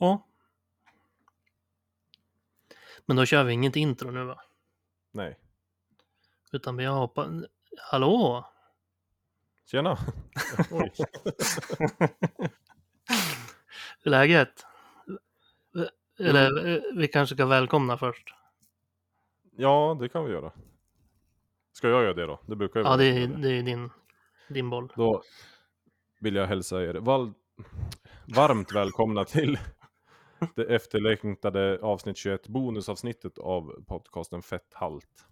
Ja. Men då kör vi inget intro nu va? Nej. Utan vi hoppar... Hallå? Tjena! Oj. Hur läget? Eller eh, vi kanske ska välkomna först. Ja, det kan vi göra. Ska jag göra det då? Det brukar jag Ja, det är, det är din, din boll. Då vill jag hälsa er val- varmt välkomna till det efterlängtade avsnitt 21, bonusavsnittet av podcasten Fett halt.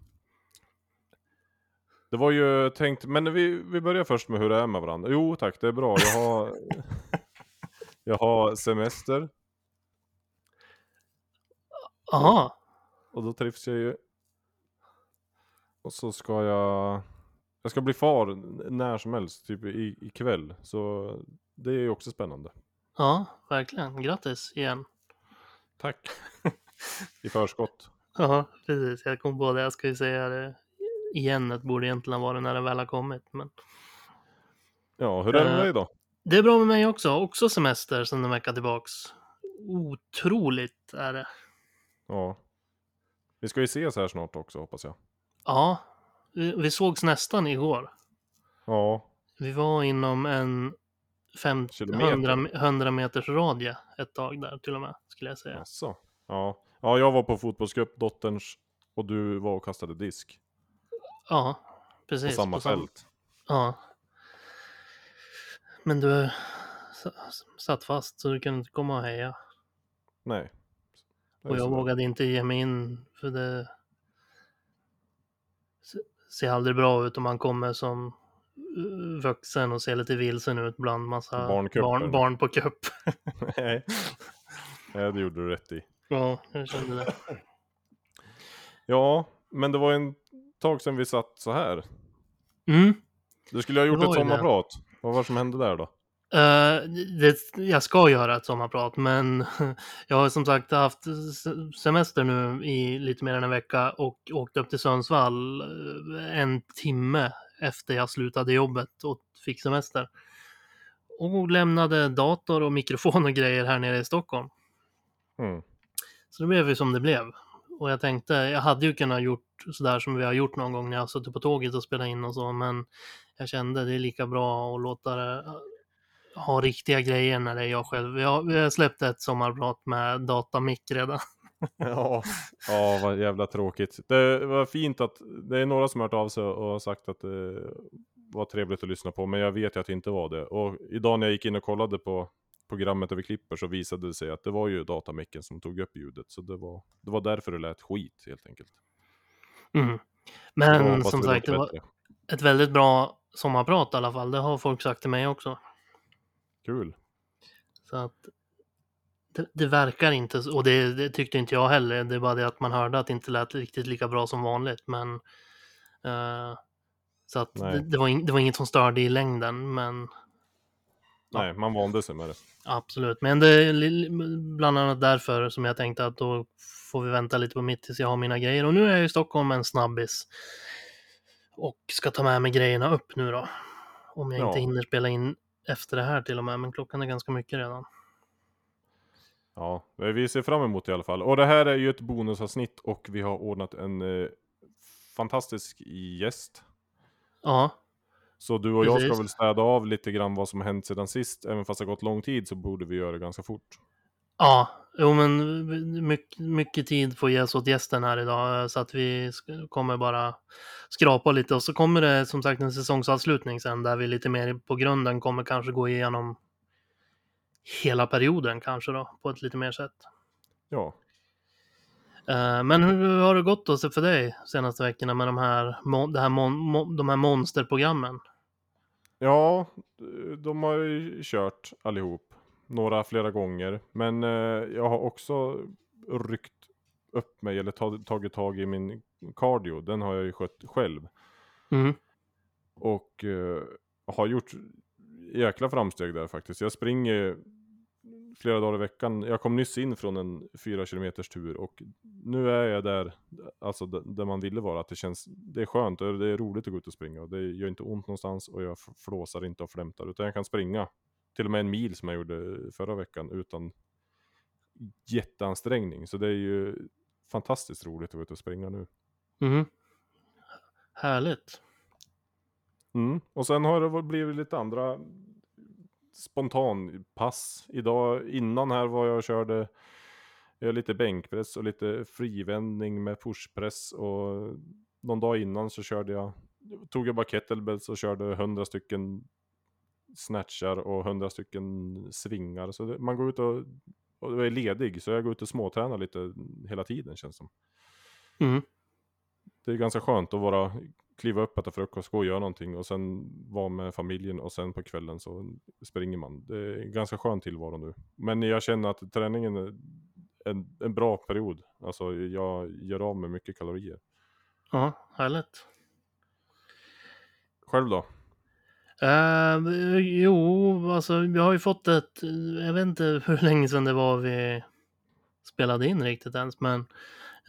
Det var ju tänkt, men vi, vi börjar först med hur det är med varandra. Jo tack, det är bra. Jag har, jag har semester Jaha, och då trivs jag ju. Och så ska jag, jag ska bli far när som helst, typ i, ikväll. Så det är ju också spännande. ja, verkligen. Grattis igen. Tack. I förskott. Ja, precis. Jag kom på det. Jag ska ju säga det igen. Det borde egentligen vara när det väl har kommit. Men Ja, hur är det med Eh, dig då? det är bra med mig också. Också semester sedan en vecka tillbaks. Otroligt är det. Ja. Vi ska ju ses här snart också hoppas jag. Ja, vi, vi sågs nästan igår. Ja, Vi var inom en 500 Kilometer. 100 meters radie ett tag där till och med, skulle jag säga. jaså. Ja. ja, jag var på fotbollscup, dotterns, och du var och kastade disk. Ja, På precis. samma sam- fält. Ja. Men du satt fast så du kunde inte komma och heja. Nej. Och jag vågade inte ge mig in för det se- ser aldrig bra ut om man kommer som vuxen och ser lite vilsen ut bland massa barn, barn på cup. Nej. Nej, det gjorde du rätt i. Ja, jag kände det. Ja, men det var en tag sedan vi satt så här. Mm. Du skulle ha gjort ett det. sommarprat. Vad var det som hände där då? Eh, det, jag ska göra ett sommarprat, men jag har som sagt haft se- semester nu i lite mer än en vecka och åkt upp till Sundsvall eh, en timme efter jag slutade jobbet och fick semester. Och lämnade dator och mikrofon och grejer här nere i Stockholm. Mm. Så det blev ju som det blev. Och jag tänkte, jag hade ju kunnat gjort sådär som vi har gjort någon gång när jag suttit på tåget och spelat in och så, men jag kände det är lika bra att låta det ha riktiga grejer när det är jag själv. Jag, vi har släppt ett sommarprat med datamick redan. Ja, ja vad jävla tråkigt. Det var fint att det är några som har hört av sig och har sagt att det var trevligt att lyssna på, men jag vet ju att det inte var det. Och idag när jag gick in och kollade på programmet där vi klipper så visade det sig att det var ju datamicken som tog upp ljudet. Så det var, det var därför det lät skit helt enkelt. Mm. Men som sagt, det var bättre. ett väldigt bra sommarprat i alla fall. Det har folk sagt till mig också. Kul. Så att det, det verkar inte, så- och det, det tyckte inte jag heller, det är bara det att man hörde att det inte lät riktigt lika bra som vanligt. Men eh, så att det, det, var in, det var inget som störde i längden, men Ja. Nej, man vande sig med det. absolut. Men det är bland annat därför som jag tänkte att då får vi vänta lite på mitt tills jag har mina grejer. Och nu är jag i Stockholm en snabbis och ska ta med mig grejerna upp nu då. Om jag inte Ja. hinner spela in efter det här till och med, men klockan är ganska mycket redan. Ja, vi ser fram emot det i alla fall. Och det här är ju ett bonusavsnitt och vi har ordnat en eh, fantastisk gäst. Ja, Så du och jag ska Precis. väl städa av lite grann vad som hänt sedan sist. Även fast det har gått lång tid så borde vi göra det ganska fort. Ja, jo men mycket, mycket tid får ges åt gästen här idag så att vi kommer bara skrapa lite och så kommer det som sagt en säsongsavslutning sen där vi lite mer på grunden kommer kanske gå igenom hela perioden kanske då på ett lite mer sätt. Ja, Eh, Men hur har det gått då för dig senaste veckorna med de här, det här, mon- de här monsterprogrammen? ja de har ju kört allihop. Några flera gånger. Men eh, jag har också ryckt upp mig eller tagit, tagit tag i min cardio. Den har jag ju skött själv. Mm. Och eh, har gjort jäkla framsteg där faktiskt. Jag springer flera dagar i veckan. Jag kom nyss in från en fyra kilometers tur och nu är jag där, alltså där man ville vara. Att det känns, det är skönt och det är roligt att gå ut och springa och det gör inte ont någonstans och jag flåsar inte och flämtar utan jag kan springa till och med en mil som jag gjorde förra veckan utan jätteansträngning. Så det är ju fantastiskt roligt att vara ute och springa nu. Mhm. Härligt. Mm. Och sen har det blivit lite andra spontanpass. Idag innan här var jag och körde jag lite bänkpress och lite frivändning med pushpress och någon dag innan så körde jag tog jag bara kettlebells och körde 100 stycken snatchar och 100 stycken svingar. Så det, man går ut och, och är ledig så jag går ut och småtränar lite hela tiden känns som. Mm. Det är ganska skönt att vara kliva upp, äta frukost, gå och göra någonting och sen vara med familjen och sen på kvällen så springer man. Det är en ganska skön tillvaro nu. Men jag känner att träningen är en, en bra period. Alltså jag gör av med mycket kalorier. Ja, härligt. Själv då? Uh, jo, alltså vi har ju fått ett, jag vet inte hur länge sedan det var vi spelade in riktigt ens, men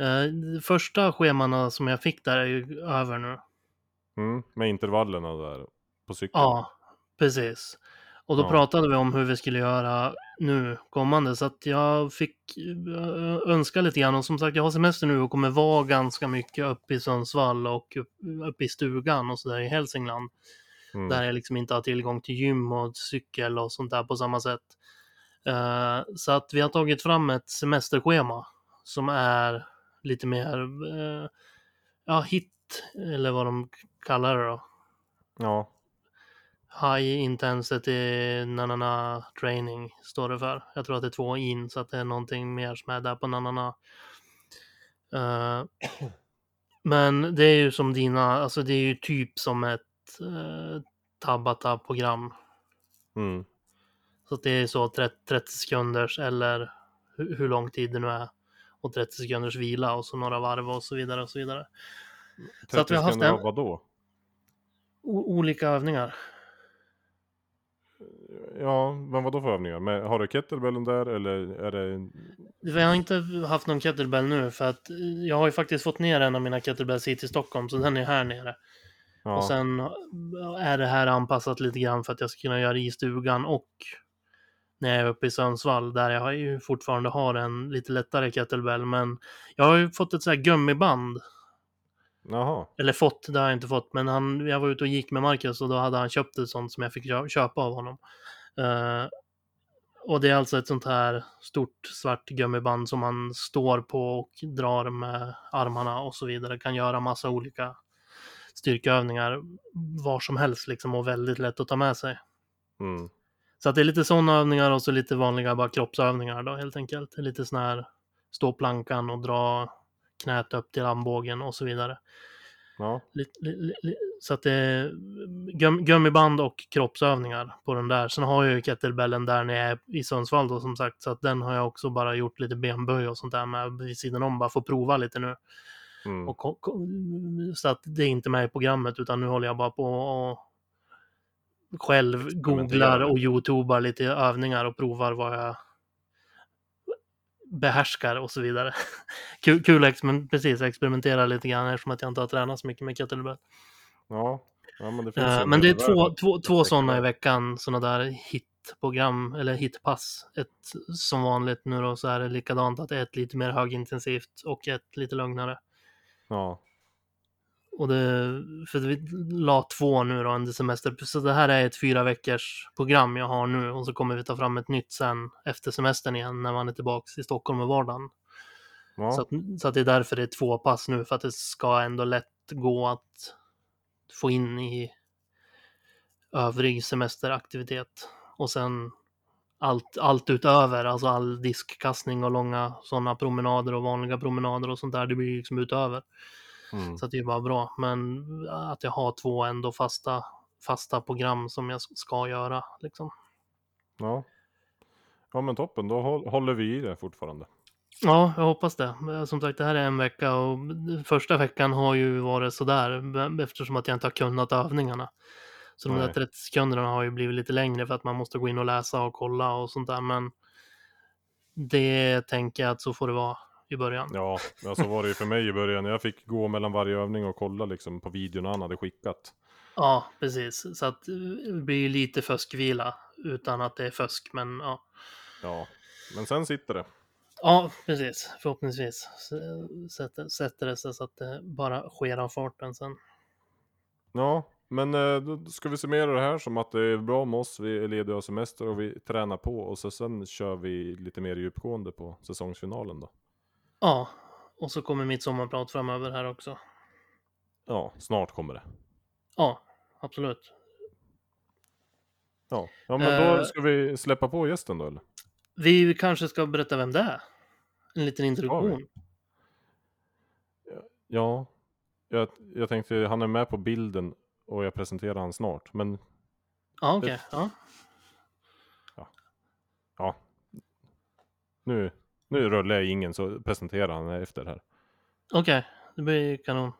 uh, första schemana som jag fick där är ju över nu. Mm, med intervallerna där på cykeln? Ja, precis. Och då Ja. pratade vi om hur vi skulle göra nu kommande, så att jag fick eh, önska lite grann. Och som sagt, jag har semester nu och kommer vara ganska mycket uppe i Sundsvall och upp, uppe i stugan och sådär i Hälsingland. Mm. Där jag liksom inte har tillgång till gym och cykel och sånt där på samma sätt. Eh, så att vi har tagit fram ett semesterschema som är lite mer, eh, ja, hit, eller vad de kallar det då. Ja, High intensity nanana training står det för. Jag tror att det är två in så att det är någonting mer som är där på nanana. Eh, men det är ju som dina, alltså det är ju typ som ett uh, Tabata-program. mm. Så det är så 30, 30 sekunders eller hur, hur lång tid det nu är. Och 30 sekunders vila och så några varv och så vidare och så vidare. Så 30 att vi har haft en- vad då? Olika övningar. Ja, men vad då för övningar? Men, har du kettlebellen där eller är det... Vi har inte haft någon kettlebell nu för att eh, jag har ju faktiskt fått ner en av mina kettlebells hit till Stockholm så den är här nere. Ja, Och sen är det här anpassat lite grann för att jag ska kunna göra i stugan och när jag är uppe i Sundsvall där jag ju fortfarande har en lite lättare kettlebell. Men jag har ju fått ett så här gummiband. Jaha. Eller fått, det har jag inte fått. Men han, jag var ute och gick med Marcus och då hade han köpt ett sånt som jag fick kö- köpa av honom. Eh, och det är alltså ett sånt här stort svart gummiband som man står på och drar med armarna och så vidare. Kan göra massa olika styrkeövningar var som helst liksom och väldigt lätt att ta med sig. Mm. Så att det är lite sådana övningar och så lite vanliga bara kroppsövningar då helt enkelt. Lite sån här stå plankan och dra knät upp till armbågen och så vidare. Ja, så att det är gum, gummiband och kroppsövningar på den där. Sen har jag ju kettlebellen där när jag är i Sundsvall då som sagt. Så att den har jag också bara gjort lite benböj och sånt där med vid sidan om. Bara få prova lite nu. mm. Och, så att det är inte med i programmet utan nu håller jag bara på och själv googlar och youtubar lite övningar och provar vad jag behärskar och så vidare. kul, kul precis, experimentera lite grann eftersom att jag inte har tränat så mycket med kettlebell. ja. ja men det finns en men det är två, två, två sådana i veckan, sådana där hitprogram eller hitpass. Ett som vanligt nu då så är det likadant att ett lite mer högintensivt och ett lite lugnare. Ja, Och det, för vi la två nu då under semester. Så det här är ett fyra veckors program jag har nu och så kommer vi ta fram ett nytt sen efter semestern igen när man är tillbaks i Stockholm i vardagen. ja. Så, att, så att det är därför det är två pass nu för att det ska ändå lätt gå att få in i övrig semesteraktivitet. Och sen allt, allt utöver, alltså all diskkastning och långa sådana promenader och vanliga promenader och sånt där, det blir liksom utöver. Mm. Så det är bara bra. Men att jag har två ändå fasta, fasta program som jag ska göra. Liksom. ja. Ja men toppen, då håll, håller vi i det fortfarande. Ja, jag hoppas det. Men Som sagt, det här är en vecka och första veckan har ju varit sådär eftersom att jag inte har kunnat övningarna. Så de där Nej. 30 sekunderna har ju blivit lite längre för att man måste gå in och läsa och kolla och sånt där. Men det tänker jag att så får det vara i början. Ja, men så var det ju för mig i början. Jag fick gå mellan varje övning och kolla liksom på videon han hade skickat. Ja, precis. Så att eh, det blir lite fuskvila utan att det är fusk. Men ja, Ja, men sen sitter det. Ja, precis. Förhoppningsvis sätter, sätter det sig så att det bara sker av farten sen. Ja, men eh, då ska vi summera det här som att det är bra med oss, vi är lediga av semester och vi tränar på och så sen kör vi lite mer djupgående på säsongsfinalen då. Ja, och så kommer mitt sommarprat framöver här också. Ja, snart kommer det. Ja, absolut. Ja, ja men Eh. då ska vi släppa på gästen då eller? Vi kanske ska berätta vem det är. En liten introduktion. Ja, jag, jag tänkte han är med på bilden och jag presenterar han snart, men Ja, okej. Ja. ja. Nu, nu rullar jag ingen så presenterar han efter här. Okej, det blir kanon.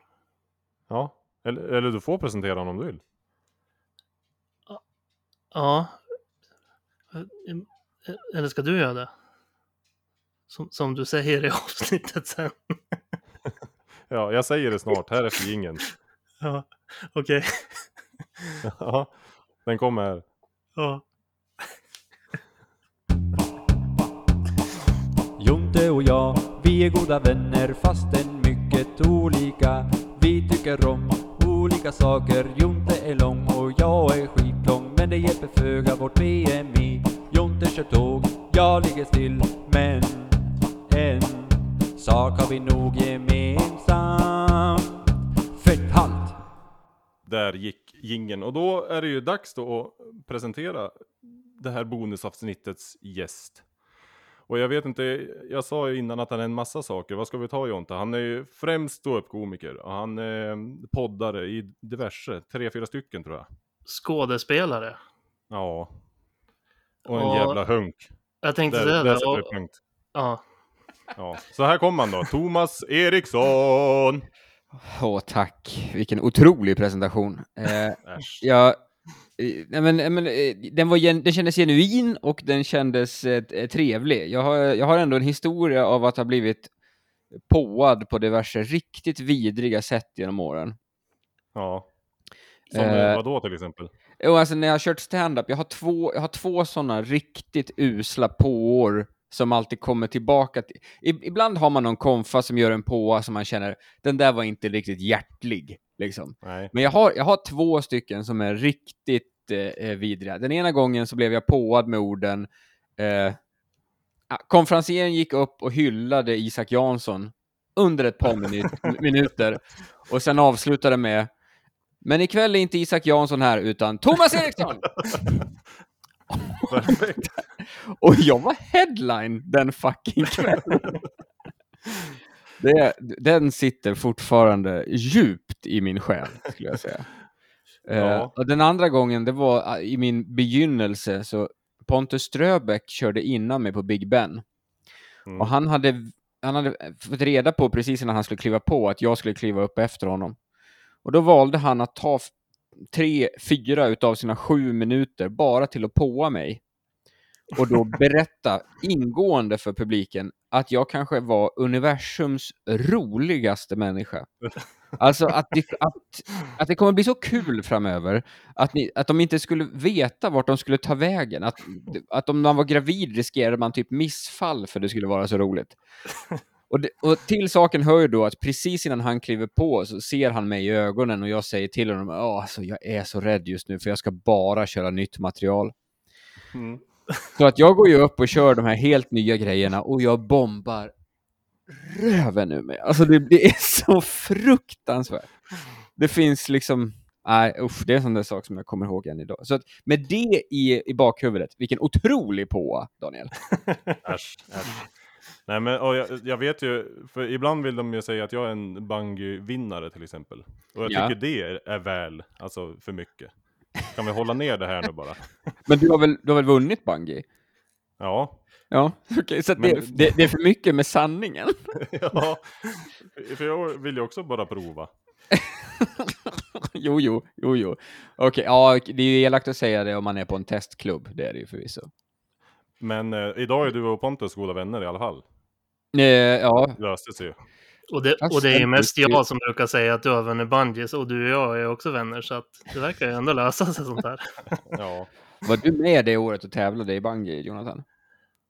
Ja, eller, eller du får presentera honom om du vill. Ja. Eh, Eller ska du göra det? Som, som du säger i avsnittet sen. Ja, jag säger det snart, här efter jingeln. Ja, okej. Ja, den kommer här. Ja. Jonte och jag, vi är goda vänner fastän mycket olika. Vi tycker om olika saker. Jonte är lång och jag är skitlång. Men det hjälper föga vårt BMI. Jonte kör tåg, jag ligger still. Men en sak har vi nog gemensamt. Fett halt! Där gick gingen och då är det ju dags då att presentera det här bonusavsnittets gäst. Och jag vet inte, jag sa ju innan att han är en massa saker. Vad ska vi ta Jonte? Han är ju främst ståuppkomiker och han är poddare i diverse, tre, fyra stycken tror jag. Skådespelare. Ja. Och en Ja. jävla hunk. Jag tänkte Där, säga där det. vi Och, punkt. ja. Ja. Så här kommer han då, Thomas Eriksson! Åh, tack. Vilken otrolig presentation. Eh, jag, eh, nej, men, men, eh, den, var, gen- den kändes genuin och den kändes eh, eh, trevlig. Jag har, jag har ändå en historia av att ha blivit påad på diverse riktigt vidriga sätt genom åren. Ja. Som Eh. eh, vadå till exempel? Jo, alltså när jag har kört stand-up, jag har två, jag har två sådana riktigt usla påor som alltid kommer tillbaka. Till. Ibland har man någon konfa som gör en påa som man känner, den där var inte riktigt hjärtlig. Liksom. Men jag har, jag har två stycken som är riktigt eh, eh, vidriga. Den ena gången så blev jag påad med orden eh, ah, Konferencieren gick upp och hyllade Isak Jansson under ett par minut, minuter och sen avslutade med Men ikväll är inte Isak Jansson här utan Thomas Eriksson! Perfekt. Och jag var headline den fucking kvällen. Det, den sitter fortfarande djupt i min själ, skulle jag säga. Ja. och den andra gången, det var eh, i min begynnelse, så Pontus Ströbeck körde innan mig på Big Ben. Mm. Och han hade, han hade fått reda på precis innan han skulle kliva på att jag skulle kliva upp efter honom. Och då valde han att ta tre, fyra utav sina sju minuter bara till att påa mig. Och då berätta ingående för publiken att jag kanske var universums roligaste människa. Alltså att det, att, att det kommer bli så kul framöver att, ni, att de inte skulle veta vart de skulle ta vägen. Att, att om man var gravid riskerade man typ missfall för det skulle vara så roligt. Och, det, och till saken hör ju då att precis innan han kliver på så ser han mig i ögonen och jag säger till honom att alltså, jag är så rädd just nu för jag ska bara köra nytt material. Mm. Så att jag går ju upp och kör de här helt nya grejerna och jag bombar röven ur mig. Alltså det, det är så fruktansvärt. Det finns liksom, nej usch, det är en sån där sak som jag kommer ihåg än idag. Så att med det i, i bakhuvudet, vilken otrolig påa, Daniel. Äsch, äsch. Nej men jag, jag vet ju, för ibland vill de ju säga att jag är en bungee-vinnare till exempel. Och jag Ja. tycker det är, är väl, alltså för mycket. Kan vi hålla ner det här nu bara? Men du har väl, du har väl vunnit Bungie? Ja. Ja, okej, så det, det, det är för mycket med sanningen. ja. För jag vill ju också bara prova. jo, jo, jo, jo. Okej, ja, det är ju elakt att säga det om man är på en testklubb, det är det ju förvisso. Men eh, idag är du och Pontus goda vänner i alla fall. Eh, ja, Det löste sig ju. Och det, och det är mest jag som brukar säga att du har vunnit bungees och du och jag är också vänner så att det verkar ju ändå lösa sig sånt här. Ja. var du med det året och tävlade i Bungie, Jonathan?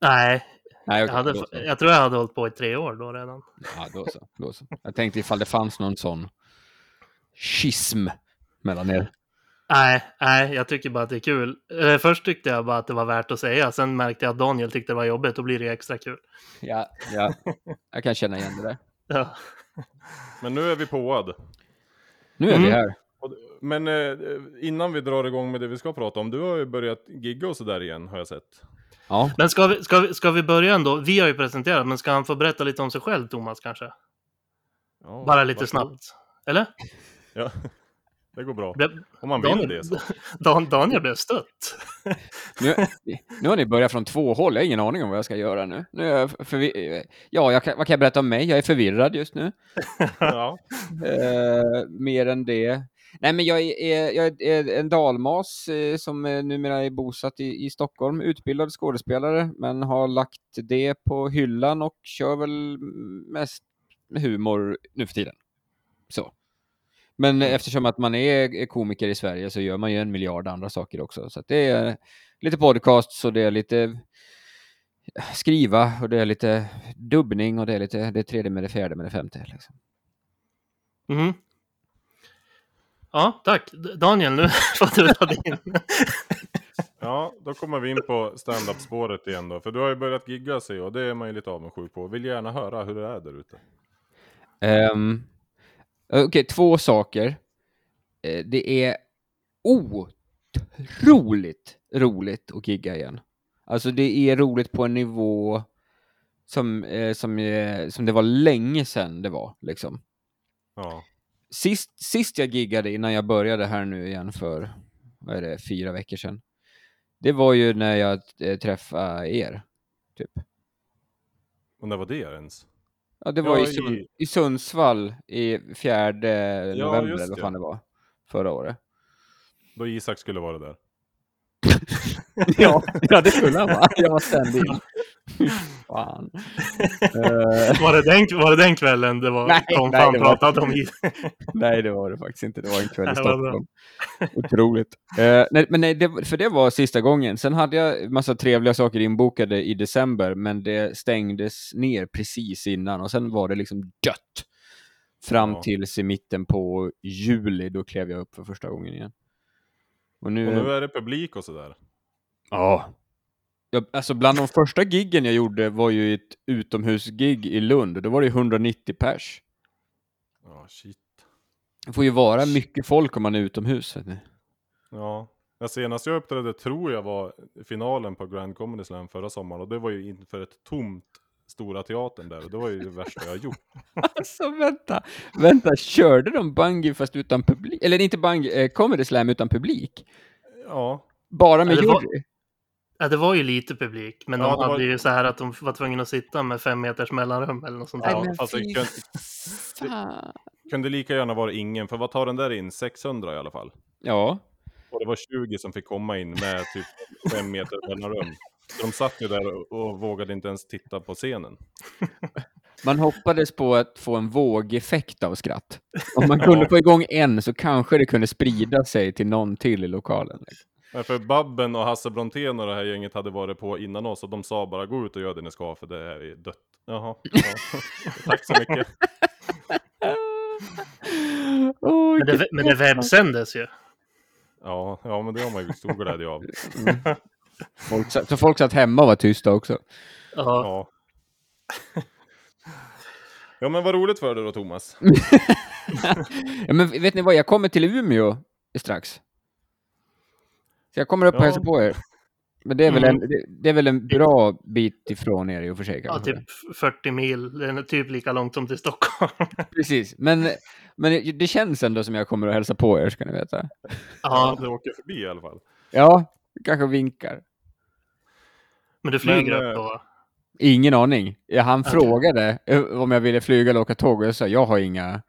Nej, Nej, Jag, hade, jag tror jag hade hållit på i tre år då redan. Ja, då så, då så. Jag tänkte ifall det fanns någon sån schism mellan er. Nej, nej, jag tycker bara att det är kul. Eh, Först tyckte jag bara att det var värt att säga, sen märkte jag att Daniel tyckte det var jobbigt, då blir det extra kul. Ja, ja. Jag kan känna igen det där. Ja. Men nu är vi påad. Nu är Mm. vi här. Men eh, innan vi drar igång med det vi ska prata om, du har ju börjat gigga och sådär igen har jag sett. Ja, Men ska vi, ska, vi, ska vi börja ändå? Vi har ju presenterat, men ska han få berätta lite om sig själv, Thomas, kanske? Ja, Bara lite varsågod. snabbt. Eller? Ja, det går bra. Om man vill Daniel, det så. Dan, Daniel blev stött. nu, nu har ni börjat från två håll. Jag har ingen aning om vad jag ska göra nu. nu är jag förvi- ja, jag kan, vad kan jag berätta om mig? Jag är förvirrad just nu. Ja. Eh, mer än det. Nej, men jag är, jag är en dalmas eh, som är numera är bosatt i, i Stockholm, utbildad skådespelare, men har lagt det på hyllan och kör väl mest med humor nu för tiden. Så. Men eftersom att man är komiker i Sverige så gör man ju en miljard andra saker också. Så att det är lite podcast och det är lite skriva och det är lite dubbning och det är lite det tredje med det fjärde med det femte. Liksom. Mhm. Ja, tack. Daniel, nu får du ta din. ja, då kommer vi in på stand-up-spåret igen då. För du har ju börjat gigga sig och det är man ju lite avundsjuk på. Vill gärna höra hur det är där ute. Um, Okej, två saker. Eh, det är otroligt roligt att gigga igen. Alltså det är roligt på en nivå som, eh, som, eh, som det var länge sedan det var. Liksom. Ja. Sist, sist jag giggade innan jag började här nu igen för, vad är det, fyra veckor sedan. Det var ju när jag eh, träffade er, typ. Och när var det ens? Ja, det var Ja, i, Sun- i- i Sundsvall i fjärde november eller vad fan det var. Förra året. Då Isak skulle vara där. ja, ja, det skulle han vara. Jag var stand-in. Fan. Eh, Var det den, var det den kvällen det var Nej, Tom nej, det var- pratade om i? nej, det var det faktiskt inte. Det var en kväll i Det. Stockholm. Otroligt. Eh, nej, men nej, det, för det var sista gången. Sen hade jag massa trevliga saker inbokade i december, men det stängdes ner precis innan och sen var det liksom dött. Fram Ja. tills i mitten på juli, då klev jag upp för första gången igen. Och nu, Och nu är det publik och sådär. Ja. Jag, alltså bland de första giggen jag gjorde var ju ett utomhusgig i Lund. Då var det 190 pers. Ja, shit. Det får ju vara mycket folk om man är utomhus. vet ni. Ja. Det senaste jag uppträdde tror jag var finalen på Grand Comedy Slam förra sommaren. Och det var ju inför ett tomt Stora Teatern där. Och det var ju det värsta jag gjort. Alltså vänta, vänta, körde de bungee fast utan publik? Eller inte bungee, eh, comedy slam utan publik? Ja. Bara med Ja, jury? Ja, det var ju lite publik, men Ja, de det var- hade ju så här att de var tvungna att sitta med fem meters mellanrum eller något sånt där. Ja, men fast det fan. Kunde lika gärna vara ingen. För vad tar den där in? 600 i alla fall. Ja, Och det var 20 som fick komma in med typ fem meter mellanrum. Så de satt ju där och, vågade inte ens titta på scenen. man hoppades på att få en vågeffekt av skratt. Om man kunde Ja. få igång en så kanske det kunde sprida sig till någon till i lokalen. Men för Babben och Hasse Brontén och det här gänget hade varit på innan oss och de sa bara gå ut och gör det ni ska för det här är dött. Jaha, ja. tack så mycket. Åh, Men det, men det webbsändes ju. Ja, ja men det har man ju stor glädje av. Folk, satt- så folk satt hemma och var tysta också. Ja. Ja. Ja men vad roligt för dig då Thomas. ja, men vet ni vad, jag kommer till Umeå strax. Så jag kommer upp och Ja. hälsar på er. Men det är, väl Mm. en, det, det är väl en bra bit ifrån er i och för sig. ja, typ 40 mil. Det är typ lika långt som till Stockholm. Precis, men, men det känns ändå som jag kommer att hälsa på er, ska ni veta. Ja, Ja, du åker förbi i alla fall. Ja, kanske vinkar. men du flyger Men, upp då? Ingen aning. Ja, Han Okej. frågade om jag ville flyga eller åka tåg och jag sa jag har inga...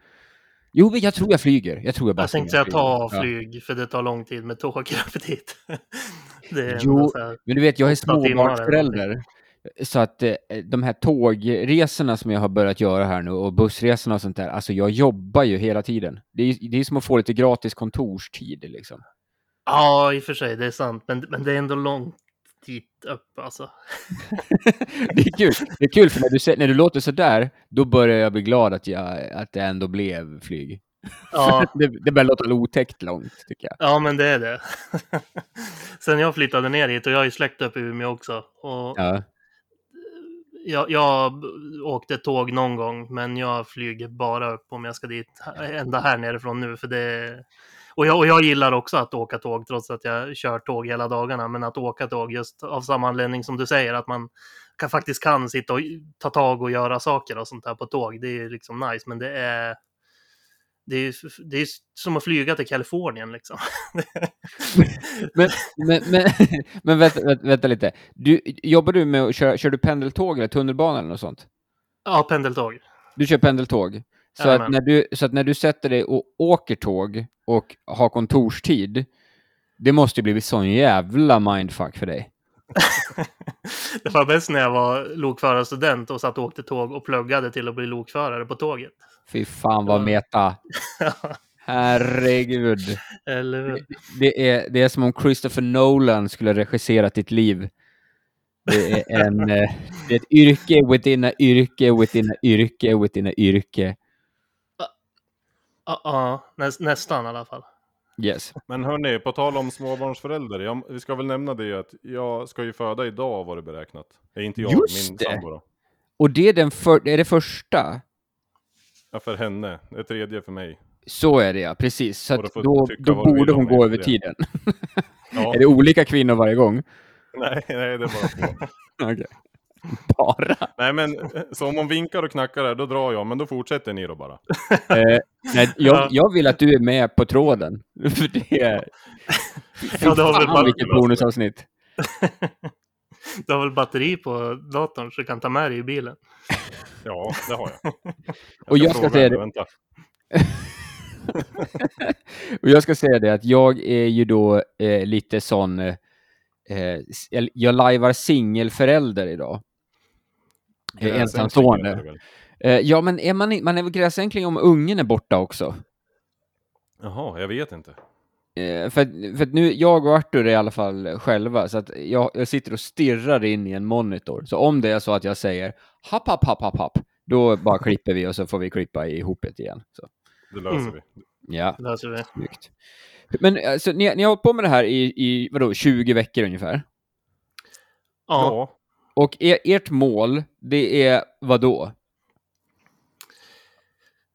Jo, men jag tror jag flyger. Jag tror jag bara Jag tänkte säga ta Ja. flyg, för det tar lång tid med tåg upp dit. Jo, Men du vet, jag är småbarnsförälder. Så att eh, de här tågresorna som jag har börjat göra här nu och bussresorna och sånt där, alltså jag jobbar ju hela tiden. Det är, det är som att få lite gratis kontorstid liksom. Ja, i och för sig, det är sant. Men, men det är ändå långt dit upp alltså. det är kul. Det är kul för när du, när du låter sådär, då börjar jag bli glad att, jag, att det ändå blev flyg. Ja, Det, det börjar låta otäckt långt, tycker jag. ja men det är det. Sen jag flyttade ner hit och jag är ju släkt uppe i Umeå också. Och Ja. jag, jag åkte tåg någon gång, men jag flyger bara upp om jag ska dit, ända här nerifrån nu. För det, och, jag, och jag gillar också att åka tåg, trots att jag kör tåg hela dagarna. Men att åka tåg just av samma anledning som du säger, att man kan, faktiskt kan sitta och ta tag och göra saker och sånt här på tåg. Det är liksom nice, men det är det är, det är som att flyga till Kalifornien liksom. Men, men, men, men vänta, vänta, vänta lite. Du, jobbar du med att köra, kör du pendeltåg eller tunnelbana eller något sånt? Ja, pendeltåg. Du kör pendeltåg. Så att, när du, så att när du sätter dig och åker tåg och har kontorstid, det måste ju bli sån jävla mindfuck för dig. det var bäst när jag var lokförarstudent och satt och åkte tåg och pluggade till att bli lokförare på tåget. Fy fan vad meta. Herregud. Eller? Det är, det är som om Christopher Nolan skulle regissera ditt liv. Det är, en, eh, det är ett yrke within a yrke within a yrke within a yrke. Ja, näs, nästan i alla fall. Yes. Men hörni, på tal om småbarnsförälder. Jag, vi ska väl nämna det att jag ska ju föda idag var det beräknat. Eh, inte jag, Just min det. sambo då. Och det är, den för, det är det första. Ja, för henne. Det tredje för mig. Så är det ja, precis. Så då, då borde hon gå över det. tiden. Ja, Är det olika kvinnor varje gång? nej, nej, det är bara två. Okej. Bara? nej, men eh, så om hon vinkar och knackar där, då drar jag. Men då fortsätter ni då bara. Eh, nej, jag, Ja. jag vill att du är med på tråden. För det är... Ja, det har väl Fan vilket bonusavsnitt. Du har väl batteri på datorn så du kan ta med dig i bilen. Ja, det har jag. Och jag ska säga det. Vänta. Och jag ska säga det att jag är ju då eh, lite sån... Eh, jag- jag lajvar singelförälder idag. Eh, Gräsänkling är det ensamstående. Eh, ja, men är man, man är väl gräsänkling om ungen är borta också? Jaha, jag vet inte. Eh, för, för att nu, jag och Arthur är i alla fall själva, så att jag, jag sitter och stirrar in i en monitor. Så om det är så att jag säger happ, happ, happ, happ, happ, då bara klipper vi och så får vi klippa ihop det igen. Så, Det löser Mm. vi. ja, Det löser vi. snyggt. Men alltså, ni, ni har hållit på med det här i, i vadå, 20 veckor ungefär? Ja. Och er, ert mål, det är vad då?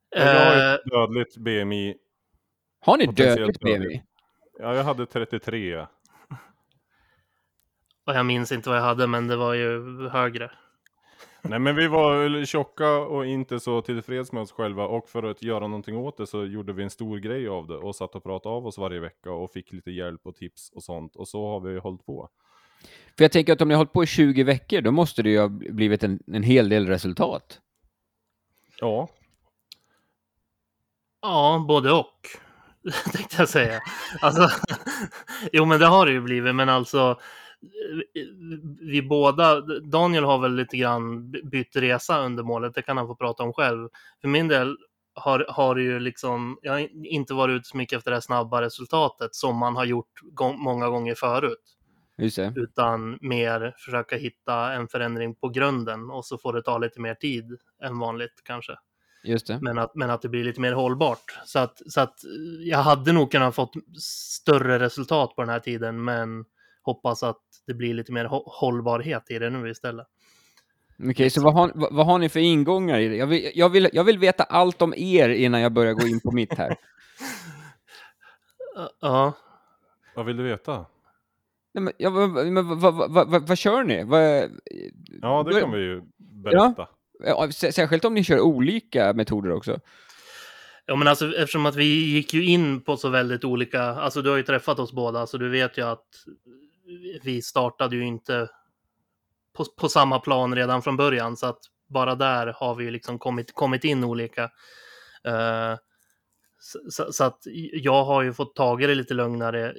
Jag har eh, ett dödligt BMI. Har ni dödligt. BMI? Ja, jag hade 33. och jag minns inte vad jag hade, men det var ju högre. Nej, men vi var tjocka och inte så tillfreds med oss själva. Och för att göra någonting åt det så gjorde vi en stor grej av det. Och satt och pratade av oss varje vecka och fick lite hjälp och tips och sånt. Och så har vi hållit på. För jag tänker att om ni har hållit på i 20 veckor, då måste det ju ha blivit en, en hel del resultat. Ja, Ja, både och. Tänkte jag säga. Alltså, jo, men det har det ju blivit, men alltså vi båda, Daniel har väl lite grann bytt resa under målet, det kan han få prata om själv. För min del har, har det ju liksom, jag har inte varit ute så mycket efter det här snabba resultatet som man har gjort gång, många gånger förut. Utan mer försöka hitta en förändring på grunden och så får det ta lite mer tid än vanligt kanske. Just det. Men att, men att det blir lite mer hållbart. Så att, så att eh, jag hade nog kunnat fått större resultat på den här tiden, men hoppas att det blir lite mer hå- hållbarhet i det nu istället. Okej, så vad har, vad, vad har ni för ingångar i det? Jag vill, jag, vill, jag vill veta allt om er innan jag börjar gå in på mitt här. Uh, Ja, vad vill du veta? Nej, men, ja, vad, men, vad, vad, vad, vad, kör ni? Ja, det kan vi ju berätta. ja, sä- särskilt om ni kör olika metoder också. Ja, men alltså eftersom att vi gick ju in på så väldigt olika, alltså du har ju träffat oss båda, så du vet ju att vi startade ju inte på, på samma plan redan från början, så att bara där har vi ju liksom kommit, kommit in olika. Eh, så, så, så att jag har ju fått tag i det lite lugnare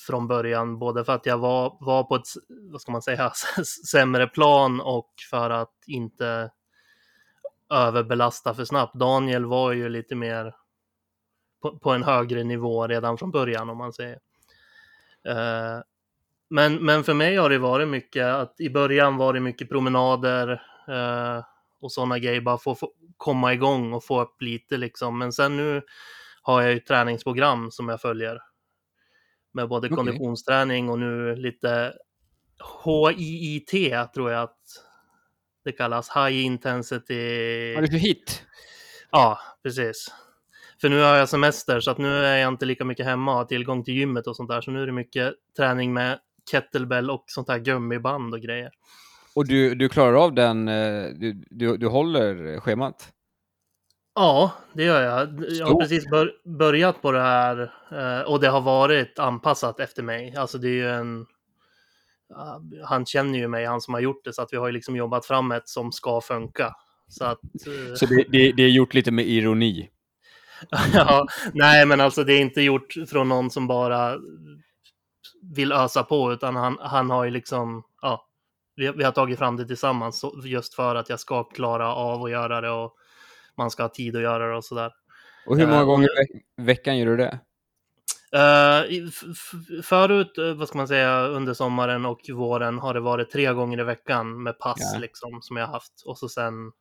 från början, både för att jag var, var på ett, vad ska man säga, sämre plan och för att inte överbelasta för snabbt. Daniel var ju lite mer på, på en högre nivå redan från början om man säger. Eh, men, men för mig har det varit mycket att i början var det mycket promenader eh, och sådana grejer, bara för att få komma igång och få upp lite liksom. Men sen nu har jag ju träningsprogram som jag följer. Med både Okej. konditionsträning och nu lite HIIT tror jag att det kallas. High Intensity. Har du hit? Ja, precis. För nu har jag semester så att nu är jag inte lika mycket hemma och har tillgång till gymmet och sånt där. Så nu är det mycket träning med kettlebell och sånt där gummiband och grejer. Och du, du klarar av den, eh, du, du, du håller schemat? Ja, det gör jag. Jag har precis bör börjat på det här eh, och det har varit anpassat efter mig. Alltså det är ju en... ja, Han känner ju mig, han som har gjort det, så att vi har ju liksom jobbat fram ett som ska funka. Så att... eh, Så det, det, det är gjort lite med ironi? ja, nej, men alltså det är inte gjort från någon som bara vill ösa på, utan han, han har ju liksom, ja, vi, vi har tagit fram det tillsammans just för att jag ska klara av att göra det och man ska ha tid att göra det och sådär. Och hur många Eh, gånger i veck- veckan gör du det? F- förut, eh, vad ska man säga, under sommaren och våren har det varit tre gånger i veckan med pass Ja. liksom som jag haft och så sen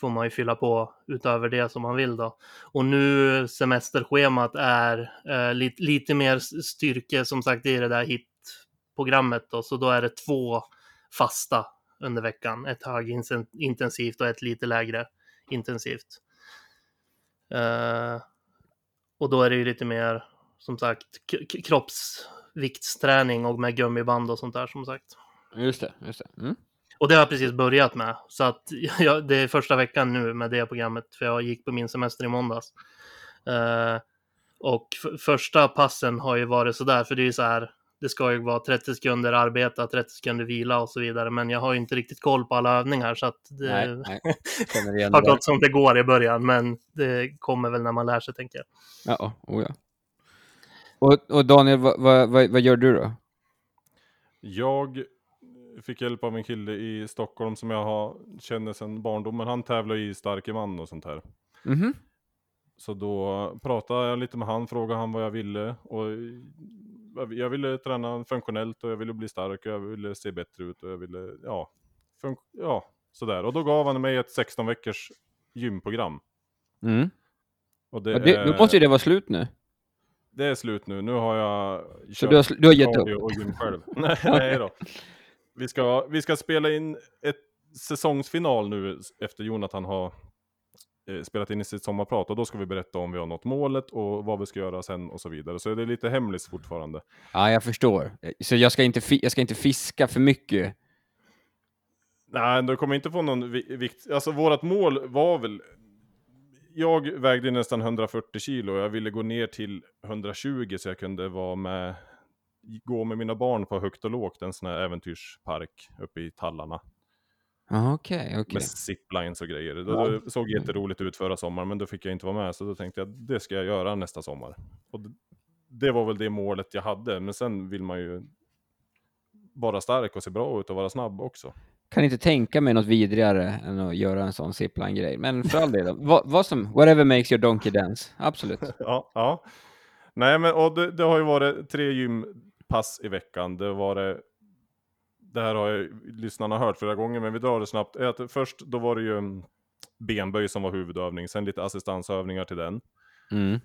får man ju fylla på utöver det som man vill då. Och nu semesterschemat är eh, lite, lite mer styrke som sagt i det där hit-programmet då, så då är det två fasta under veckan. Ett högintensivt och ett lite lägre intensivt. Eh, och då är det ju lite mer, som sagt, kroppsviktsträning och med gummiband och sånt där som sagt. Just det, just det. Mm. Och det har jag precis börjat med. Så att jag, det är första veckan nu med det programmet, för jag gick på min semester i måndags. Eh, och första passen har ju varit sådär, för det är ju så här, det ska ju vara 30 sekunder arbeta, 30 sekunder vila och så vidare. Men jag har ju inte riktigt koll på alla övningar, så att det Nej, nej. Har gått som det går i början. Men det kommer väl när man lär sig, tänker jag. Ja, oh ja. Och, och Daniel, vad, vad, vad, gör du då? Jag fick hjälp av en kille i Stockholm som jag har, känner sedan barndomen. Han tävlar i starke man och sånt här. Mhm. Så då pratade jag lite med han, frågade han vad jag ville. Och jag ville träna funktionellt och jag ville bli stark och jag ville se bättre ut och jag ville, ja, ja sådär. Och då gav han mig ett 16 veckors gymprogram. Mm. Och det, Ja, det, är, måste ju det vara slut nu. det är slut nu. Nu har jag Så du har, du har gett upp? och gym själv. nej, då. Vi ska, vi ska spela in ett säsongsfinal nu efter Jonathan har spelat in i sitt sommarprat och då ska vi berätta om vi har nått målet och vad vi ska göra sen och så vidare. Så det är lite hemligt fortfarande. Ja, jag förstår. Så jag ska inte, jag ska inte fiska för mycket? Nej, du kommer inte få någon vi- vikt. Alltså vårat mål var väl... Jag vägde nästan 140 kilo och jag ville gå ner till 120 så jag kunde vara med... Gå med mina barn på högt och lågt, en sån här äventyrspark uppe i tallarna. Okej, okej. Med ziplines och grejer. Det, det såg jätteroligt ut förra sommaren men då fick jag inte vara med så då tänkte jag det ska jag göra nästa sommar. Och det, det var väl det målet jag hade men sen vill man ju vara stark och se bra ut och vara snabb också. Kan inte tänka mig något vidrigare än att göra en sån zipline-grej. Men för all del, vad, vad som, whatever makes your donkey dance. Absolut. Ja, ja. Nej, men och det, det har ju varit tre gympass i veckan. Det var det, det här har ju lyssnarna hört flera gånger, men vi drar det snabbt. Är Att först, då var det ju en benböj som var huvudövning, sen lite assistansövningar till den. Mm.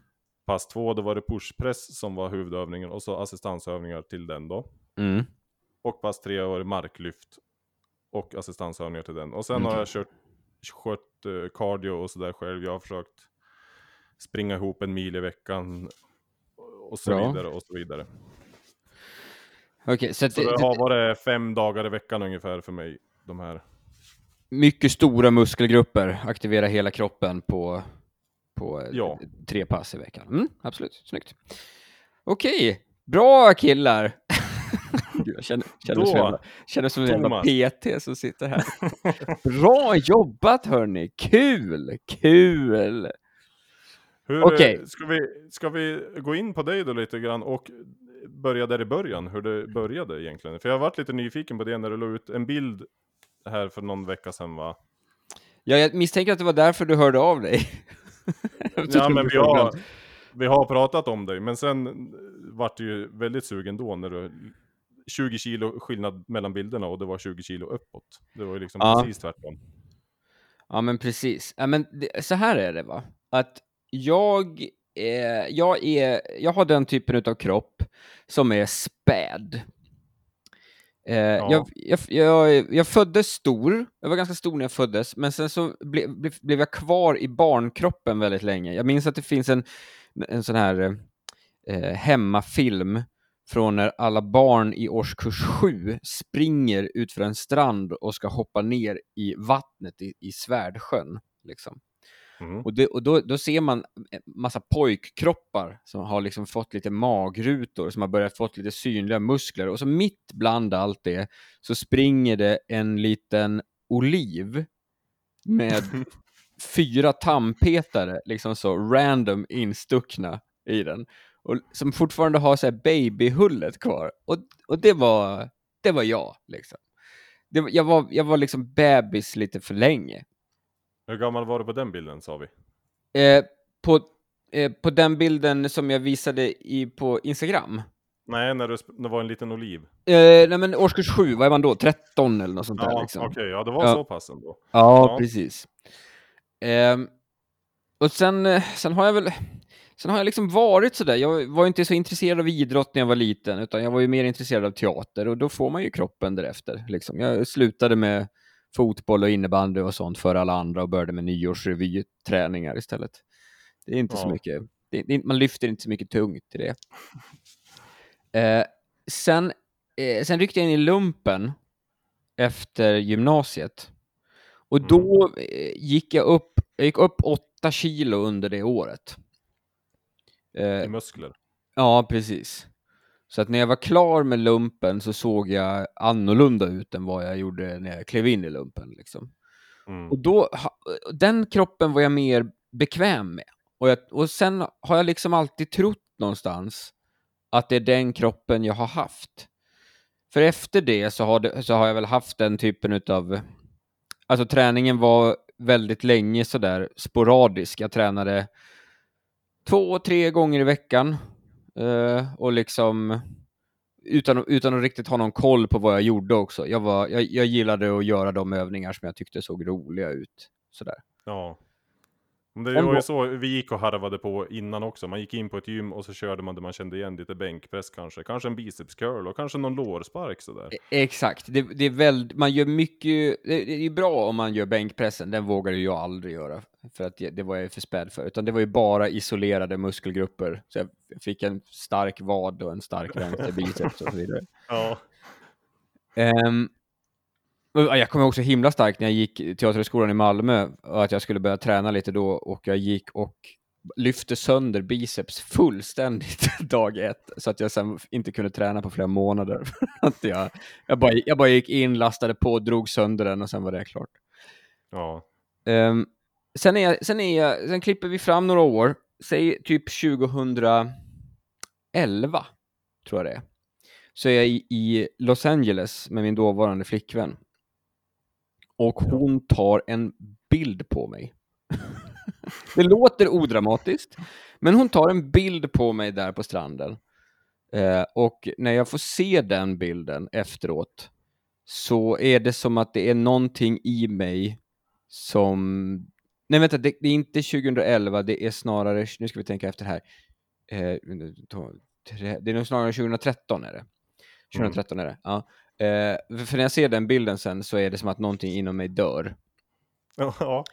Pass två, då var det pushpress som var huvudövningen och så assistansövningar till den då. Mm. Och pass tre var det marklyft och assistansövningar till den. Och sen har Okej. jag kört, kört eh, cardio och sådär själv. Jag har försökt springa ihop en mil i veckan och så Bra. vidare och så vidare. Okej, så, Så det, det har varit fem dagar i veckan ungefär för mig. De här. mycket stora muskelgrupper, aktivera hela kroppen på, på Ja. tre pass i veckan. Mm, absolut, snyggt. Okej, bra killar! Gud, jag känner, känner, som, Då, en jävla, känner som en jävla Thomas. PT som sitter här. bra jobbat hörni, kul, kul! Hur, Okej. eh, ska, vi, ska vi gå in på dig då lite grann och börja där i början, hur det började egentligen? För jag har varit lite nyfiken på det när du la ut en bild här för någon vecka sedan va? Ja, jag misstänker att det var därför du hörde av dig. Ja men vi har, vi har pratat om dig, men sen vart du ju väldigt sugen då när du 20 kilo skillnad mellan bilderna och det var 20 kilo uppåt. Det var ju liksom Ja. precis tvärtom. Ja, men precis. Ja, men det, så här är det va, att jag, eh, jag, är, jag har den typen av kropp som är späd. Eh, jag, jag, jag, jag föddes stor, jag var ganska stor när jag föddes, men sen så ble, ble, blev jag kvar i barnkroppen väldigt länge. Jag minns att det finns en, en sån här eh, hemmafilm från när alla barn i årskurs 7 springer ut för en strand och ska hoppa ner i vattnet i, i Svärdsjön. Liksom. Mm. Och, det, och då, då ser man en massa pojkkroppar som har liksom fått lite magrutor, som har börjat fått lite synliga muskler. Och så mitt bland allt det så springer det en liten oliv med fyra tandpetare, liksom så random instuckna i den. Och som fortfarande har så babyhullet kvar. Och, och det var, det var jag, liksom. Det, jag, var, jag var liksom bebis lite för länge. Hur gammal var du på den bilden sa vi? Eh, på, eh, på den bilden som jag visade i, på Instagram. Nej, när du när var en liten oliv. Eh, nej men årskurs 7, vad är man då? 13 eller något sånt där Ja, liksom. okej, ja det var Ja. så pass ändå. Ja, Ja. precis. Ehm, och sen, eh, sen har jag väl Sen har jag liksom varit sådär, jag var inte så intresserad av idrott när jag var liten, utan jag var ju mer intresserad av teater och då får man ju kroppen därefter. Liksom. Jag slutade med fotboll och innebandy och sånt för alla andra och började med nyårsrevyträningar istället. Det är inte så Ja. mycket, det, det, man lyfter inte så mycket tungt i det. Eh, sen, eh, sen ryckte jag in i lumpen efter gymnasiet. Och då eh, gick jag upp, jag gick upp åtta kilo under det året. Eh, I muskler. ja, precis. Så att när jag var klar med lumpen så såg jag annorlunda ut än vad jag gjorde när jag klev in i lumpen. Liksom. Mm. Och då, den kroppen var jag mer bekväm med. Och, jag, och sen har jag liksom alltid trott någonstans att det är den kroppen jag har haft. För efter det så har, det, så har jag väl haft den typen av... Alltså träningen var väldigt länge sådär sporadisk. Jag tränade två, tre gånger i veckan. Eh, och liksom utan, utan att riktigt ha någon koll på vad jag gjorde också. Jag, var, jag, jag gillade att göra de övningar som jag tyckte såg roliga ut. Sådär. Ja. Det var ju så vi gick och harvade på innan också. Man gick in på ett gym och så körde man det man kände igen, lite bänkpress kanske. Kanske en biceps curl och kanske någon lårspark sådär. E- Exakt, det, det är väl, man gör mycket, det, är bra om man gör bänkpressen, den vågade jag aldrig göra, för att det, var jag för späd för, utan det var ju bara isolerade muskelgrupper, så jag fick en stark vad och en stark vänster biceps och så vidare. Ja. Och jag kommer ihåg så himla starkt när jag gick Teaterhögskolan i Malmö att jag skulle börja träna lite då och jag gick och lyfte sönder biceps fullständigt dag ett så att jag sen inte kunde träna på flera månader. att jag, jag, bara, jag bara gick in, lastade på, drog sönder den och sen var det klart. Ja. Ehm, sen, är jag, sen, är jag, sen klipper vi fram några år, säg typ 2011, tror jag det är. Så är jag i, i Los Angeles med min dåvarande flickvän. Och hon tar en bild på mig. det låter odramatiskt, men hon tar en bild på mig där på stranden. Eh, och när jag får se den bilden efteråt så är det som att det är någonting i mig som... Nej vänta, det, det är inte 2011, det är snarare, nu ska vi tänka efter här. Eh, det är nog snarare 2013 är det. 2013 är det, ja. Eh, för när jag ser den bilden sen så är det som att någonting inom mig dör. Ja.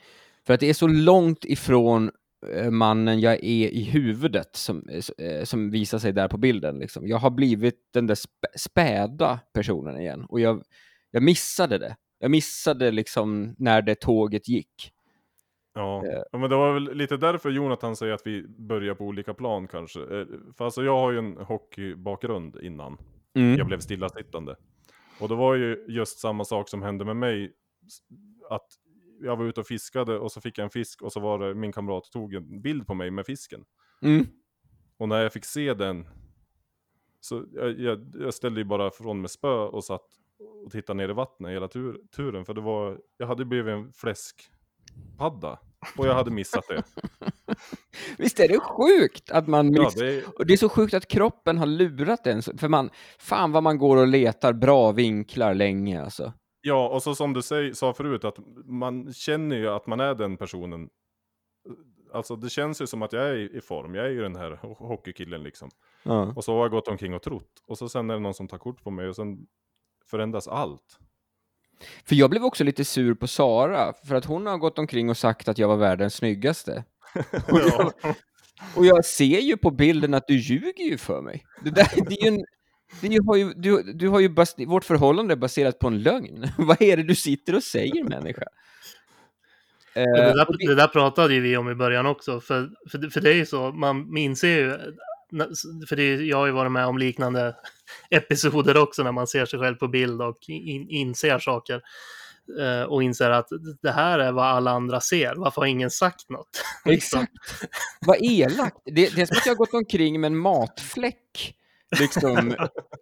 För att det är så långt ifrån eh, mannen jag är i huvudet som, eh, som visar sig där på bilden. Liksom. Jag har blivit den där spä- späda personen igen och jag, jag missade det. Jag missade liksom när det tåget gick. Ja. Eh. ja, men det var väl lite därför Jonathan säger att vi börjar på olika plan kanske. Eh, För alltså jag har ju en hockeybakgrund innan. Mm. jag blev stillasittande. Och det var ju just samma sak som hände med mig. Att jag var ute och fiskade och så fick jag en fisk och så var det min kamrat tog en bild på mig med fisken. Mm. Och när jag fick se den så jag, jag, jag ställde ju bara från med spö och satt och tittade ner i vattnet hela tur, turen. För det var, jag hade blivit en fläskpadda och jag hade missat det. Visst är det sjukt att man... Ja, Liksom, det är, och det är så sjukt att kroppen har lurat en. För man, fan vad man går och letar bra vinklar länge alltså. ja, och så som du säg, sa förut, att man känner ju att man är den personen. Alltså det känns ju som att jag är i form, jag är ju den här ho- hockeykillen liksom. Ja. Och så har jag gått omkring och trott. Och så sen är det någon som tar kort på mig och sen förändras allt. För jag blev också lite sur på Sara, för att hon har gått omkring och sagt att jag var världens snyggaste. Ja. Och jag ser ju på bilden att du ljuger ju för mig. Det, där, det är ju en, det är ju, har ju, du, du har ju bas, vårt förhållande är baserat på en lögn. Vad är det du sitter och säger människa? Och Eh, det, där, och det- det där pratade ju vi om i början också, för, för, för det är ju så, man inser ju, för det, jag har ju varit med om liknande episoder också när man ser sig själv på bild och in, inser saker. Eh, Och inser att det här är vad alla andra ser, varför har ingen sagt något? Liksom. Exakt. Vad elakt. Det, det är som att jag har gått omkring med en matfläck liksom,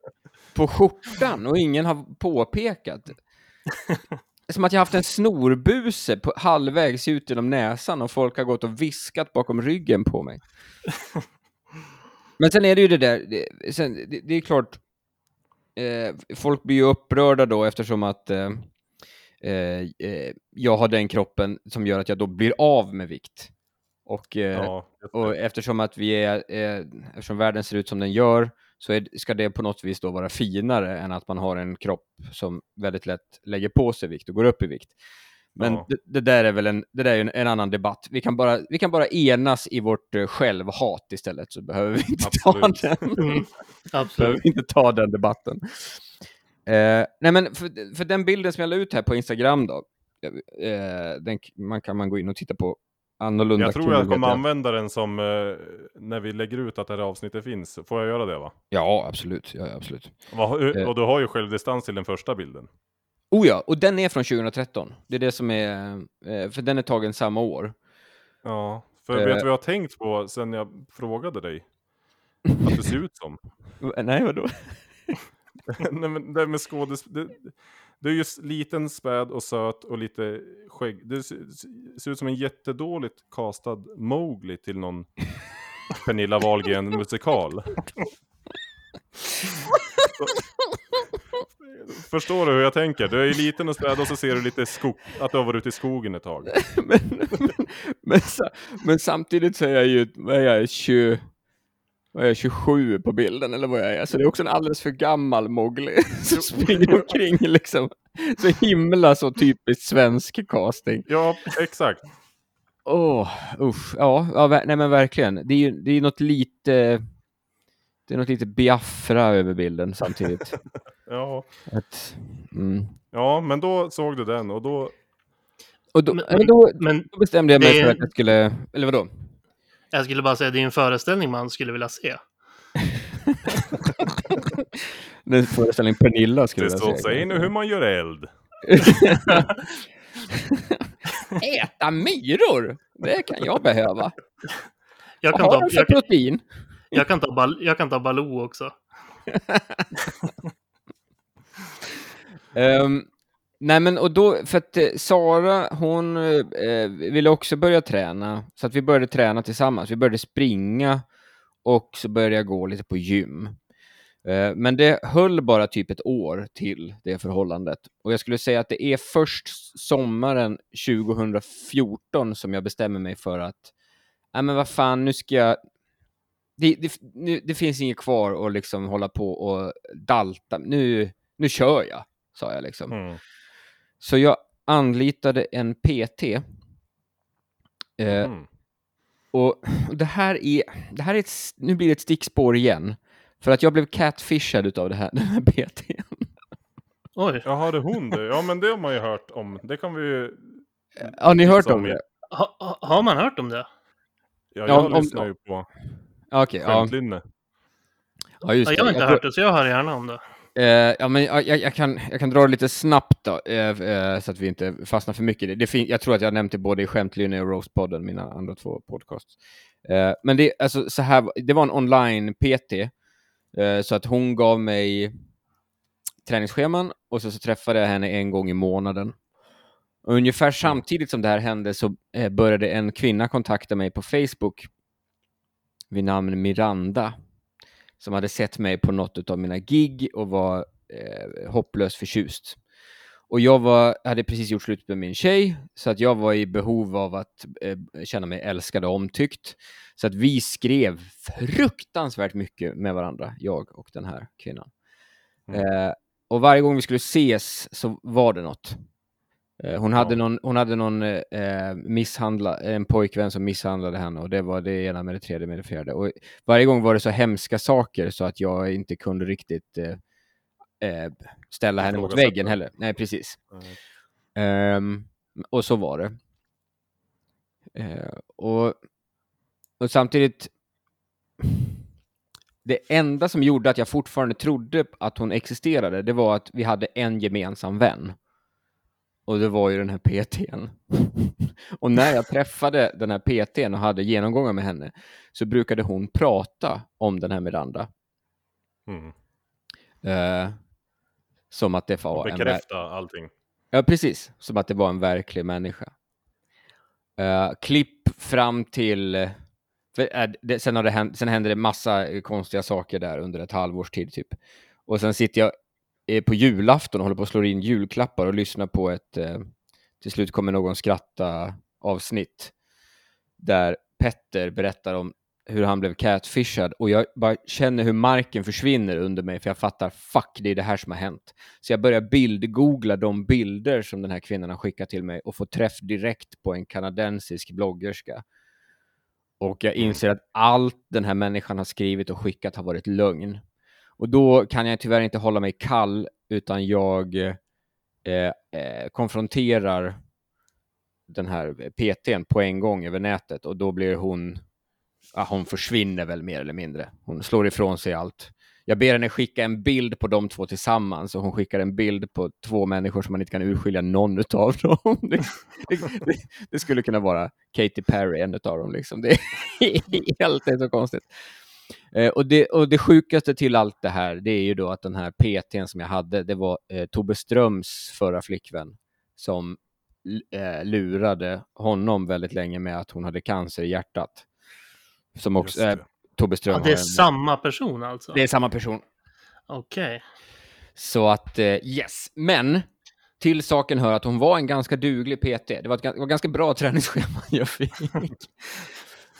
på skjortan och ingen har påpekat. Som att jag haft en snorbuse på, halvvägs ut genom näsan och folk har gått och viskat bakom ryggen på mig. Men sen är det ju det där, det, sen, det, det är klart, eh, folk blir ju upprörda då eftersom att eh, jag har den kroppen som gör att jag då blir av med vikt. Och, eh, Ja, och eftersom att vi är, eh, eftersom världen ser ut som den gör, så är, ska det på något vis då vara finare än att man har en kropp som väldigt lätt lägger på sig vikt och går upp i vikt. Men Ja. det, det där är väl en, det där är en, en annan debatt. Vi kan, bara, vi kan bara enas i vårt eh, självhat istället, så behöver vi inte Absolut. ta den. Mm, behöver absolut. vi inte ta den debatten. Eh, nej men för, för den bilden som jag la ut här på Instagram då, eh, den man kan man gå in och titta på annorlunda. Jag tror jag kommer använda den som, eh, när vi lägger ut att det här avsnittet finns. Får jag göra det va? Ja, absolut. Ja, absolut. Va, Eh. och du har ju självdistans till den första bilden. Oh ja, och den är från 2013. Det är det som är, eh, för den är tagen samma år. Ja, för Eh. vet du vad jag har tänkt på sen jag frågade dig? Att du ser ut som. Nej, vadå? Nej men det med skådis... Det, du är ju s- liten, späd och söt och lite skägg. Du ser, ser ut som en jättedåligt castad Mowgli till någon Pernilla Wahlgren musikal. Förstår du hur jag tänker? Du är ju liten och späd och så ser du lite skog, att du har varit ute i skogen ett tag. men, men, men, men samtidigt så är jag ju, är jag, 20, vad är jag, 27 på bilden eller vad jag är. Så det är också en alldeles för gammal Mowgli som springer omkring liksom. Så himla så typiskt svensk casting. Ja, exakt. Åh, usch. Ja, ja nej men verkligen. Det är ju det är något lite, det är något lite Biafra över bilden samtidigt. Ja. Att, mm. ja, men då såg du den och då... Och då, Men- men då, Men då bestämde jag mig det för att jag skulle, eller vadå? Jag skulle bara säga, det är en föreställning man skulle vilja se. Den föreställning Pernilla skulle Det jag så säga. säg nu hur man gör eld. Äta myror! Det kan jag behöva. Jag Vad kan, har ta, jag, protein? jag, kan ta, Bal- jag kan ta Baloo också. Ehm, nej men och då, för att eh, Sara hon eh, eh, ville också börja träna, så att vi började träna tillsammans. Vi började springa och så började jag gå lite på gym. Eh, men det höll bara typ ett år till det förhållandet. Och jag skulle säga att det är först sommaren 2014 som jag bestämmer mig för att, nej men vad fan, nu ska jag det, det, nu, det finns inget kvar att liksom hålla på och dalta. Nu, nu kör jag, sa jag liksom. Mm. Så jag anlitade en PT. Eh, Mm. och det här är, det här är ett, nu blir det ett stickspår igen. För att jag blev catfishad utav det här, den här PTn. Oj, Jaha, det hon det. Ja, men det har man ju hört om. Det kan vi ju... Har ni hört om det? ha, ha, har man hört om det? Ja, Ja, jag om- om- lyssnar ju på Okej, ja. Skämtlynne. ja, just Ja, jag har inte Jag hört det, så jag hör gärna om det. Eh, ja, men jag, jag, kan, jag kan dra det lite snabbt då, eh, eh, så att vi inte fastnar för mycket det. det jag tror att jag nämnt det både i Skämtlynne och Roastpodden, mina andra två podcasts. Men det, alltså, så här, det var en online-PT, så att hon gav mig träningsscheman och så, så träffade jag henne en gång i månaden. Och ungefär samtidigt som det här hände så började en kvinna kontakta mig på Facebook vid namn Miranda som hade sett mig på något av mina gig och var eh, hopplöst förtjust. Och jag var, hade precis gjort slut med min tjej, så att jag var i behov av att eh, känna mig älskad och omtyckt. Så att vi skrev fruktansvärt mycket med varandra, jag och den här kvinnan. Mm. Eh, och varje gång vi skulle ses så var det något. Eh, hon, hade Ja. någon, hon hade någon eh, misshandla, en pojkvän som misshandlade henne och det var det ena med det tredje med det fjärde. Och varje gång var det så hemska saker så att jag inte kunde riktigt eh, eh, ställa henne mot väggen heller. Nej, precis. Nej. Ehm, och så var det. Eh, och, och samtidigt, det enda som gjorde att jag fortfarande trodde att hon existerade, det var att vi hade en gemensam vän. Och det var ju den här PTn. och när jag träffade den här PTn och hade genomgångar med henne så brukade hon prata om den här Miranda. Mm. Eh, som att det var Och en bekräfta allting. Ja, precis. Som att det var en verklig människa. Eh, klipp fram till... För, eh, det, sen, har det hänt, sen hände det massa konstiga saker där under ett halvårs tid typ. Och sen sitter jag är på julafton och håller på att slå in julklappar och lyssnar på ett... Eh, till slut kommer någon skratta avsnitt. Där Petter berättar om hur han blev catfishad och jag bara känner hur marken försvinner under mig för jag fattar fuck, det är det här som har hänt. Så jag börjar bildgoogla de bilder som den här kvinnan har skickat till mig och får träff direkt på en kanadensisk bloggerska. Och jag inser att allt den här människan har skrivit och skickat har varit lögn. Och då kan jag tyvärr inte hålla mig kall utan jag eh, eh, konfronterar den här PTn på en gång över nätet och då blir hon, ah, hon försvinner väl mer eller mindre. Hon slår ifrån sig allt. Jag ber henne skicka en bild på de två tillsammans och hon skickar en bild på två människor som man inte kan urskilja någon av. dem. Det, det, det skulle kunna vara Katy Perry, en av dem. Liksom. Det är helt det är så konstigt. Eh, och, det, och det sjukaste till allt det här, det är ju då att den här PTn som jag hade, det var eh, Tobbe Ströms förra flickvän som eh, lurade honom väldigt länge med att hon hade cancer i hjärtat. Som också, eh. Tobbe Ström Ja, det är en- samma person alltså? det är samma person. Okej. Så att, eh, yes. Men till saken hör att hon var en ganska duglig PT. Det var ett det var ganska bra träningsschema jag fick.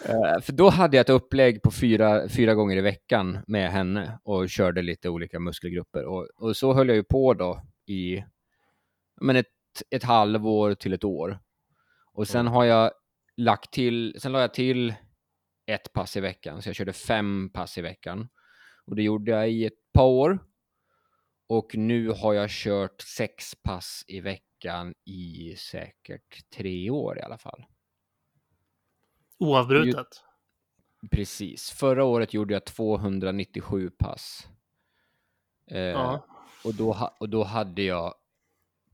Eh, för då hade jag ett upplägg på fyra, fyra gånger i veckan med henne och körde lite olika muskelgrupper. Och, och så höll jag ju på då i men ett, ett halvår till ett år. Och sen Mm. har jag lagt till, sen la jag till ett pass i veckan, så jag körde fem pass i veckan. Och det gjorde jag i ett par år. Och nu har jag kört sex pass i veckan i säkert tre år i alla fall. Oavbrutet? Precis. Förra året gjorde jag 297 pass. Eh, Ja. och, då, och då hade jag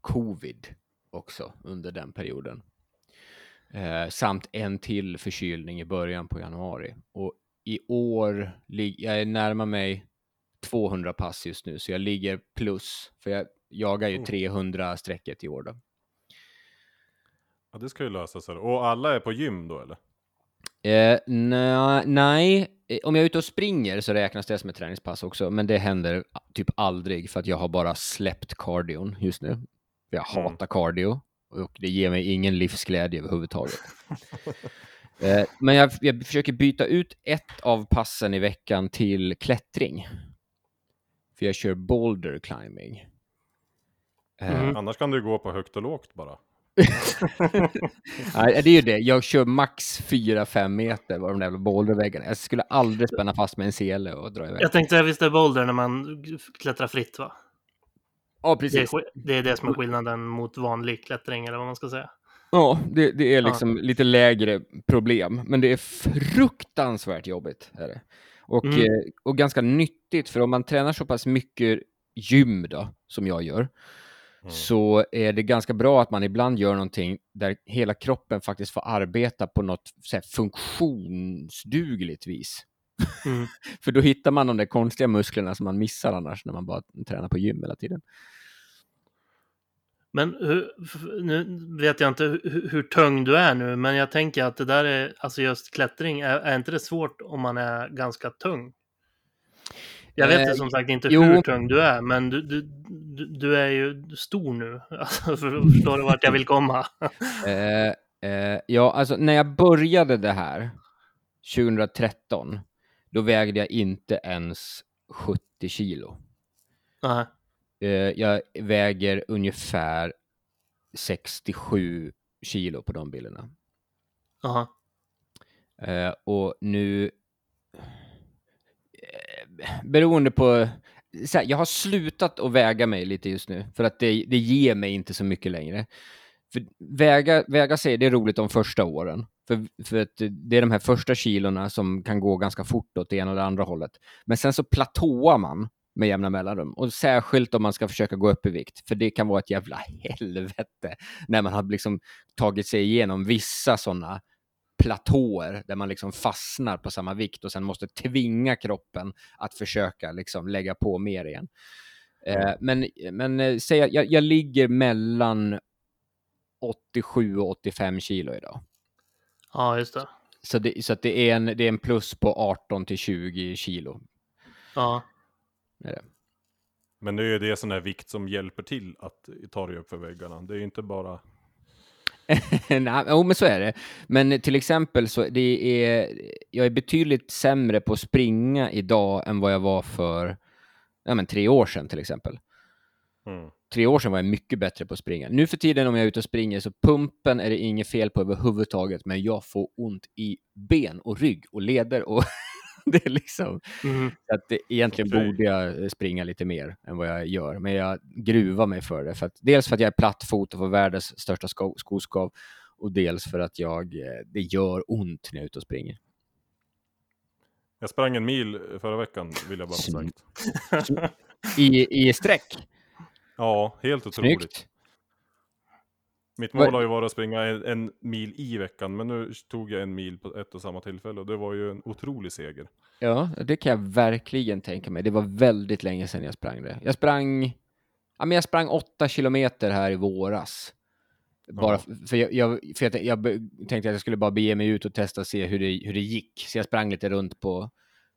covid också under den perioden. Eh, samt en till förkylning i början på januari. Och i år, jag är närmare mig 200 pass just nu, så jag ligger plus. För jag jagar ju Oh. 300-strecket i år då. Ja, det ska ju lösa sig. Och alla är på gym då eller? Eh, na, nej, Eh, om jag är ute och springer så räknas det som ett träningspass också, men det händer typ aldrig för att jag har bara släppt cardion just nu. Jag Mm. hatar cardio och det ger mig ingen livsglädje överhuvudtaget. eh, men jag, jag försöker byta ut ett av passen i veckan till klättring. För jag kör boulder climbing. Eh, Mm. Annars kan du gå på högt och lågt bara. Nej, det är ju det. Jag kör max 4-5 meter var de där boulderväggarna. Jag skulle aldrig spänna fast med en sele och dra iväg. Jag tänkte, visst är boulder när man klättrar fritt va? Ja, Det är, precis. det är det som är skillnaden mot vanlig klättring eller vad man ska säga. Ja, det, det är liksom lite lägre problem, men det är fruktansvärt jobbigt. Är det. Och, Mm. eh, och ganska nyttigt, för om man tränar så pass mycket gym då, som jag gör, Mm. så är det ganska bra att man ibland gör någonting där hela kroppen faktiskt får arbeta på något här, funktionsdugligt vis. Mm. För då hittar man de där konstiga musklerna som man missar annars när man bara tränar på gym hela tiden. Men hur, nu vet jag inte hur, hur tung du är nu, men jag tänker att det där är, alltså just klättring, är, är inte det svårt om man är ganska tung? Jag vet Eh, som sagt inte jo. hur tung du är, men du, du, du, du är ju stor nu. Alltså, för, förstår du vart jag vill komma? Eh, eh, ja, alltså när jag började det här 2013, då vägde jag inte ens 70 kilo. Nej. Eh, jag väger ungefär 67 kilo på de bilderna. Aha. Eh, och nu, beroende på, så här, jag har slutat att väga mig lite just nu, för att det, det ger mig inte så mycket längre. För väga, väga sig, det är roligt de första åren. För, för att det är de här första kilorna som kan gå ganska fort åt det ena eller andra hållet. Men sen så platåar man med jämna mellanrum. Och särskilt om man ska försöka gå upp i vikt. För det kan vara ett jävla helvete när man har liksom tagit sig igenom vissa sådana platåer där man liksom fastnar på samma vikt och sen måste tvinga kroppen att försöka liksom lägga på mer igen. Eh, men men eh, säg att jag, jag ligger mellan 87 och 85 kilo idag. Ja, just det. Så, det, så att det, är en, det är en plus på 18 till 20 kilo. Ja. Är det. Men det är ju det sån här vikt som hjälper till att ta dig upp för väggarna. Det är ju inte bara... Nej, jo, men så är det. Men till exempel så det är jag är betydligt sämre på att springa idag än vad jag var för ja, men tre år sedan till exempel. Mm. Tre år sedan var jag mycket bättre på att springa. Nu för tiden om jag är ute och springer så pumpen är det inget fel på överhuvudtaget, men jag får ont i ben och rygg och leder och det är liksom så att det, egentligen borde jag springa lite mer än vad jag gör, men jag gruvar mig för det. För att, dels för att jag är plattfot och får världens största sko skoskav och dels för att jag, eh, det gör ont när jag är ute och springer. Jag sprang en mil förra veckan, vill jag bara ha sagt. I, i sträck. Ja, helt otroligt. Snyggt. Mitt mål har ju varit att springa en, en mil i veckan, men nu tog jag en mil på ett och samma tillfälle och det var ju en otrolig seger. Ja, det kan jag verkligen tänka mig. Det var väldigt länge sedan jag sprang det. Jag sprang, ja, men jag sprang åtta kilometer här i våras. Bara Ja. för, jag, jag, för jag, jag tänkte att jag skulle bara bege mig ut och testa och se hur det, hur det gick. Så jag sprang lite runt på,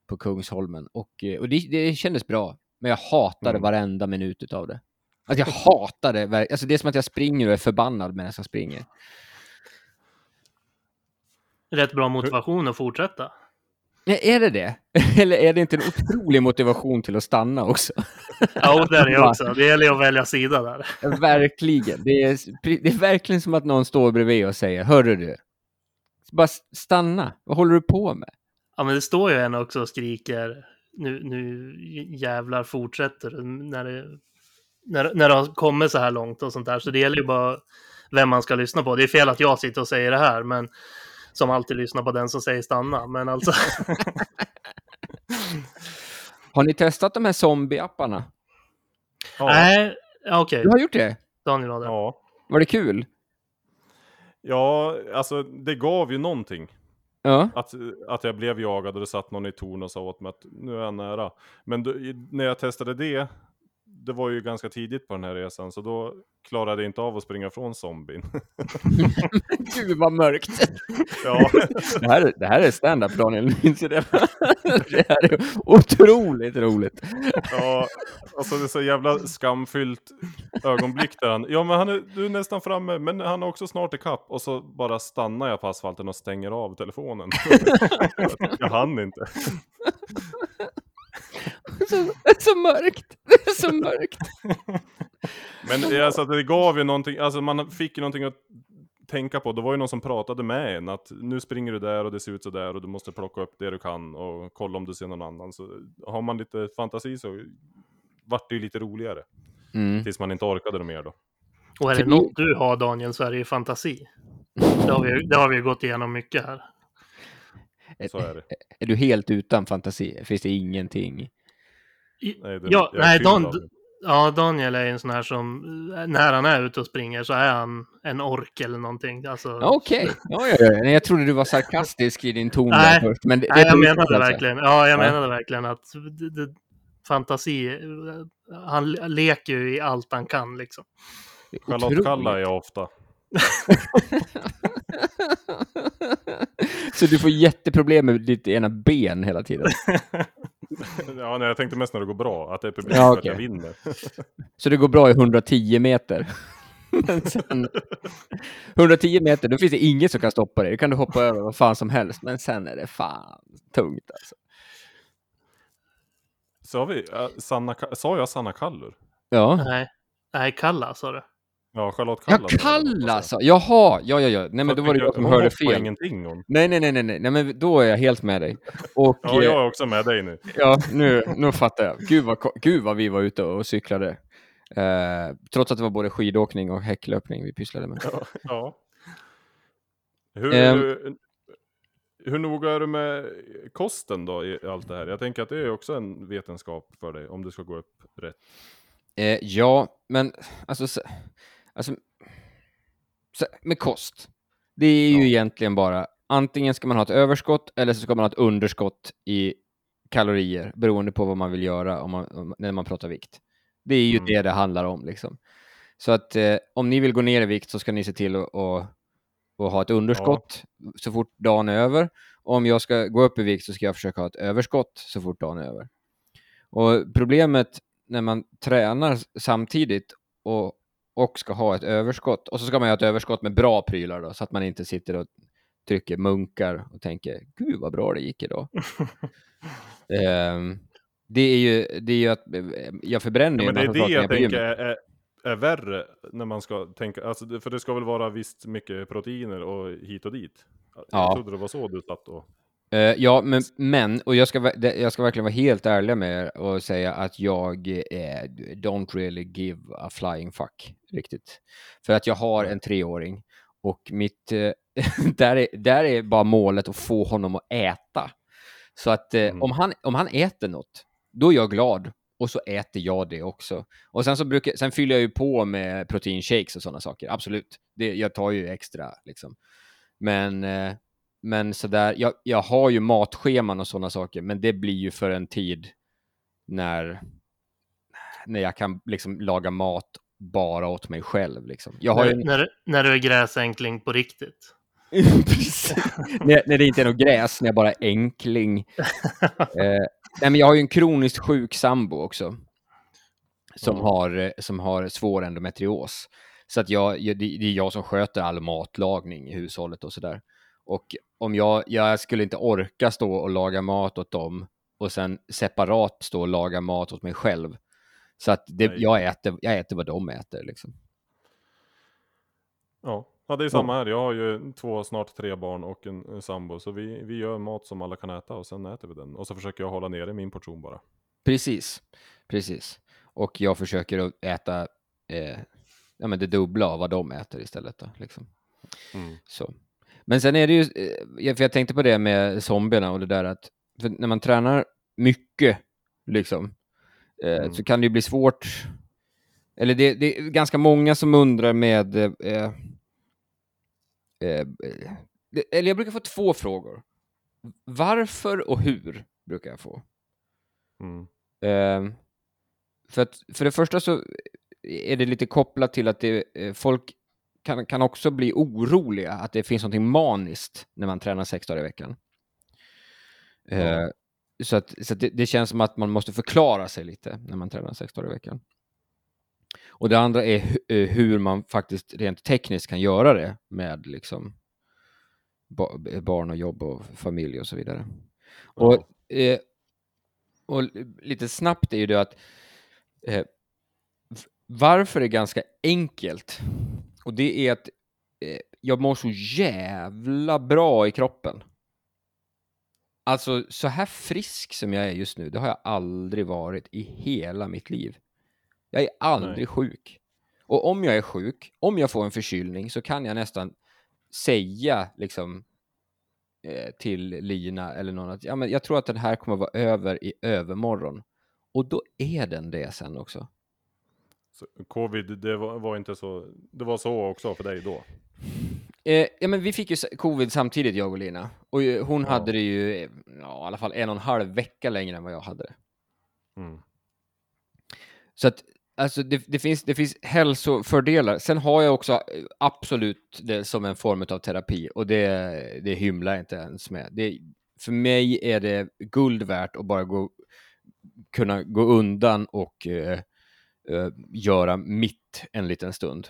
på Kungsholmen och, och det, det kändes bra. Men jag hatade Mm. varenda minut utav det. Alltså jag hatade, ver- alltså det är som att jag springer och är förbannad medan jag springer. Rätt bra motivation att fortsätta. Är det det? Eller är det inte en otrolig motivation till att stanna också? Ja, det är det också. Det gäller att välja sida där. Verkligen. Det är, det är verkligen som att någon står bredvid och säger, hörru du, bara stanna, vad håller du på med? Ja, men det står ju en också och skriker nu, nu jävlar fortsätter du", när det, när, när det har kommit så här långt och sånt där. Så det gäller ju bara vem man ska lyssna på. Det är fel att jag sitter och säger det här, men som alltid lyssnar på den som säger stanna. Men alltså, Har ni testat de här zombie-apparna? Ja, nej, ja, okej. Du har gjort det? Daniel har det. ja. Var det kul? ja, alltså det gav ju någonting. Ja. Att, att jag blev jagad och det satt någon i torn och sa åt mig att nu är jag nära. Men då, i- när jag testade det, det var ju ganska tidigt på den här resan, så då klarade jag inte av att springa från zombien. Gud vad mörkt. ja, Det här, är- det här är stand-up Daniel, minns det? Det här är otroligt roligt. ja, alltså det är så jävla skamfyllt ögonblick där han, ja men han är, du är nästan framme, men han är också snart ikapp. Och så bara stannar jag på asfalten och stänger av telefonen. jag hann inte. Så, så mörkt. Det är så mörkt. Men alltså, det gav ju någonting, alltså man fick ju någonting att tänka på. Det var ju någon som pratade med en att nu springer du där och det ser ut så där och du måste plocka upp det du kan och kolla om du ser någon annan. Så har man lite fantasi så vart det ju lite roligare. Mm. Tills man inte orkade det mer då. Och är det något du har Daniel så är det ju fantasi. Det har vi, ju- det har vi ju gått igenom mycket här. Så är det. Är du helt utan fantasi? Finns det ingenting? I- Nej, det Ja, är nej, Dan-. Ja, Daniel är en sån här som, när han är ute och springer så är han en ork eller någonting. Alltså, Ja, Okej, ja, ja, ja. Nej, jag trodde du var sarkastisk i din ton Nej. först. Men det, nej, det jag är menade alltså. verkligen, ja, jag Ja. menade verkligen att det, det, fantasi, han leker ju i allt han kan liksom. Är Charlotte kallar jag ofta. Så du får jätteproblem med ditt ena ben hela tiden. ja, nej, jag tänkte mest när det går bra, att det är publik Ja, för att jag vinner. Så det går bra i 110 meter. Men sen, 110 meter, då finns det inget som kan stoppa dig. Då kan du hoppa över vad fan som helst. Men sen är det fan tungt alltså. Sa vi, äh, Sanna, sa jag Sanna Kallur? Ja. Nej, nej Kalla sa du. Ja, Charlotte Ja, Kalla. sa jag. Kalla alltså. Jaha, ja, ja, ja. Nej, men då var det jag som hörde fel. ingenting hon. Nej, nej, nej, nej, nej, men då är jag helt med dig. Och Ja, eh, jag är också med dig nu. Ja, nu, nu fattar jag. Gud vad, gud vad vi var ute och cyklade. Eh, trots att det var både skidåkning och häcklöpning vi pysslade med. Ja. ja. Hur, Ehm. hur noga är du med kosten då i allt det här? Jag tänker att det är också en vetenskap för dig, om det ska gå upp rätt. Eh, ja, men alltså, så, alltså så, med kost. Det är ju Ja. egentligen bara antingen ska man ha ett överskott eller så ska man ha ett underskott i kalorier beroende på vad man vill göra om man, om, när man pratar vikt. Det är ju Mm. det det handlar om. Liksom. Så att eh, om ni vill gå ner i vikt så ska ni se till att, att, att ha ett underskott så fort dagen är över. Och om jag ska gå upp i vikt så ska jag försöka ha ett överskott så fort dagen är över. Och problemet när man tränar samtidigt och, och ska ha ett överskott, och så ska man ha ett överskott med bra prylar då, så att man inte sitter och trycker munkar och tänker gud vad bra det gick idag. Ehm, det, är ju, det är ju att eh, jag förbränner Ja, ju men en det är det jag tänker är, är, är värre när man ska tänka, alltså, för det ska väl vara visst mycket proteiner och hit och dit. Ja. Jag trodde det var så du satt och... Eh, ja, men, men och jag ska, jag ska verkligen vara helt ärlig med er och säga att jag eh, don't really give a flying fuck riktigt. För att jag har en treåring och mitt, eh, där, är, där är bara målet att få honom att äta. Så att eh, Mm. om, han, om han äter något, då är jag glad och så äter jag det också. Och sen så brukar, sen fyller jag ju på med proteinshakes och sådana saker, absolut. Det, jag tar ju extra liksom. Men, eh, men sådär, jag, jag har ju matscheman och sådana saker, men det blir ju för en tid när, när jag kan liksom laga mat bara åt mig själv. Liksom. När, ju, när, när du är gräsänkling på riktigt. När, när det inte är något gräs, när jag bara är enkling. eh, nej, men jag har ju en kroniskt sjuk sambo också. Som, Ja. har, eh, som har svår endometrios. Så att jag, jag, det det är jag som sköter all matlagning i hushållet och sådär. Och om jag, jag skulle inte orka stå och laga mat åt dem och sen separat stå och laga mat åt mig själv. Så att det, jag, äter, jag äter vad de äter. Liksom. Ja. ja, det är samma här. Jag har ju två, snart tre barn och en, en sambo. Så vi, vi gör mat som alla kan äta och sen äter vi den. Och så försöker jag hålla nere min portion bara. Precis, precis. Och jag försöker äta eh, ja, men det dubbla av vad de äter istället. Då, liksom. Mm. Så. Men sen är det ju, eh, jag- för jag tänkte på det med zombierna och det där att när man tränar mycket, liksom, eh, Mm. så kan det ju bli svårt. Eller det, det är ganska många som undrar med... Eh, eh, eh, det, eller jag brukar få två frågor. Varför och hur brukar jag få. Mm. Eh, för, att, för det första så är det lite kopplat till att det, folk kan, kan också bli oroliga att det finns något maniskt när man tränar sex dagar i veckan. Eh, Ja. Så, att, så att det, det känns som att man måste förklara sig lite när man tränar sex dagar i veckan. Och det andra är hu- eh, hur man faktiskt rent tekniskt kan göra det med liksom ba- barn och jobb och familj och så vidare. Och, eh, och lite snabbt är ju det att eh, varför är ganska enkelt. Och det är att eh, jag mår så jävla bra i kroppen. Alltså så här frisk som jag är just nu, det har jag aldrig varit i hela mitt liv. Jag är aldrig Nej. sjuk. Och om jag är sjuk, om jag får en förkylning så kan jag nästan säga liksom eh, till Lina eller någon att ja, men jag tror att den här kommer vara över i övermorgon. Och då är den det sen också. Så, covid, det var, var inte så, det var så också för dig då? Eh, ja, men vi fick ju covid samtidigt, jag och Lina. Och eh, hon Ja. hade det ju eh, ja, i alla fall en och en halv vecka längre än vad jag hade det. Mm. Så att, Alltså det, det, finns, det finns hälsofördelar. Sen har jag också eh, absolut det som en form av terapi och det, det hymlar jag inte ens med. Det, för mig är det guld värt att bara gå, kunna gå undan och uh, göra mitt en liten stund.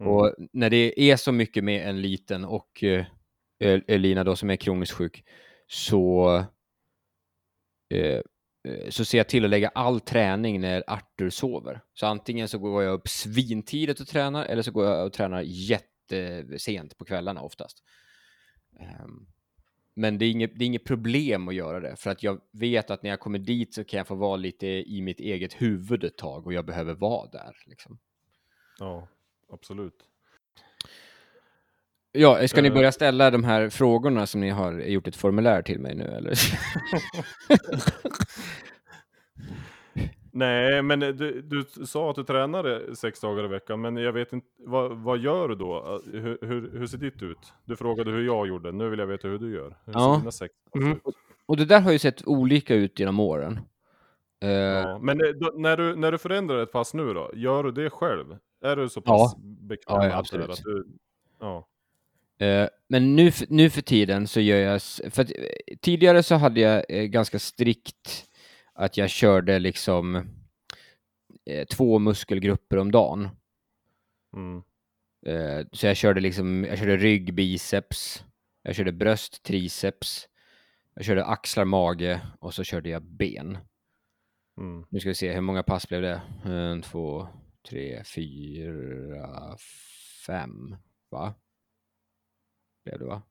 Mm. Och när det är så mycket med en liten och uh, Elina då som är kroniskt sjuk så så ser jag till att lägga all träning när Arthur sover. Så antingen så går jag upp svintidigt och tränar eller så går jag och tränar jättesent på kvällarna oftast. Um, men det är, inget, det är inget problem att göra det, för att jag vet att när jag kommer dit så kan jag få vara lite i mitt eget huvud ett tag och jag behöver vara där. Liksom. Ja, absolut. Ja, ska ni Eh. börja ställa de här frågorna som ni har gjort ett formulär till mig nu, eller? Nej, men du, du sa att du tränade sex dagar i veckan, men jag vet inte, vad, vad gör du då? Hur, hur, hur ser ditt ut? Du frågade hur jag gjorde, nu vill jag veta hur du gör. Hur Ja. ser dina sex Mm. ut? och det där har ju sett olika ut genom åren. Ja, men eh, då, när, du, när du förändrar ett pass nu då, gör du det själv? Är du så pass bekväm Ja, ja, det där absolut. Att du, ja. Eh, men nu, nu för tiden så gör jag, för att, tidigare så hade jag ganska strikt att jag körde liksom eh, två muskelgrupper om dagen. Mm. Eh, så jag körde liksom, jag körde rygg, biceps, jag körde bröst, triceps, jag körde axlar, mage och så körde jag ben. Mm. Nu ska vi se, hur många pass blev det? En, två, tre, fyra, fem, va? Blev det va?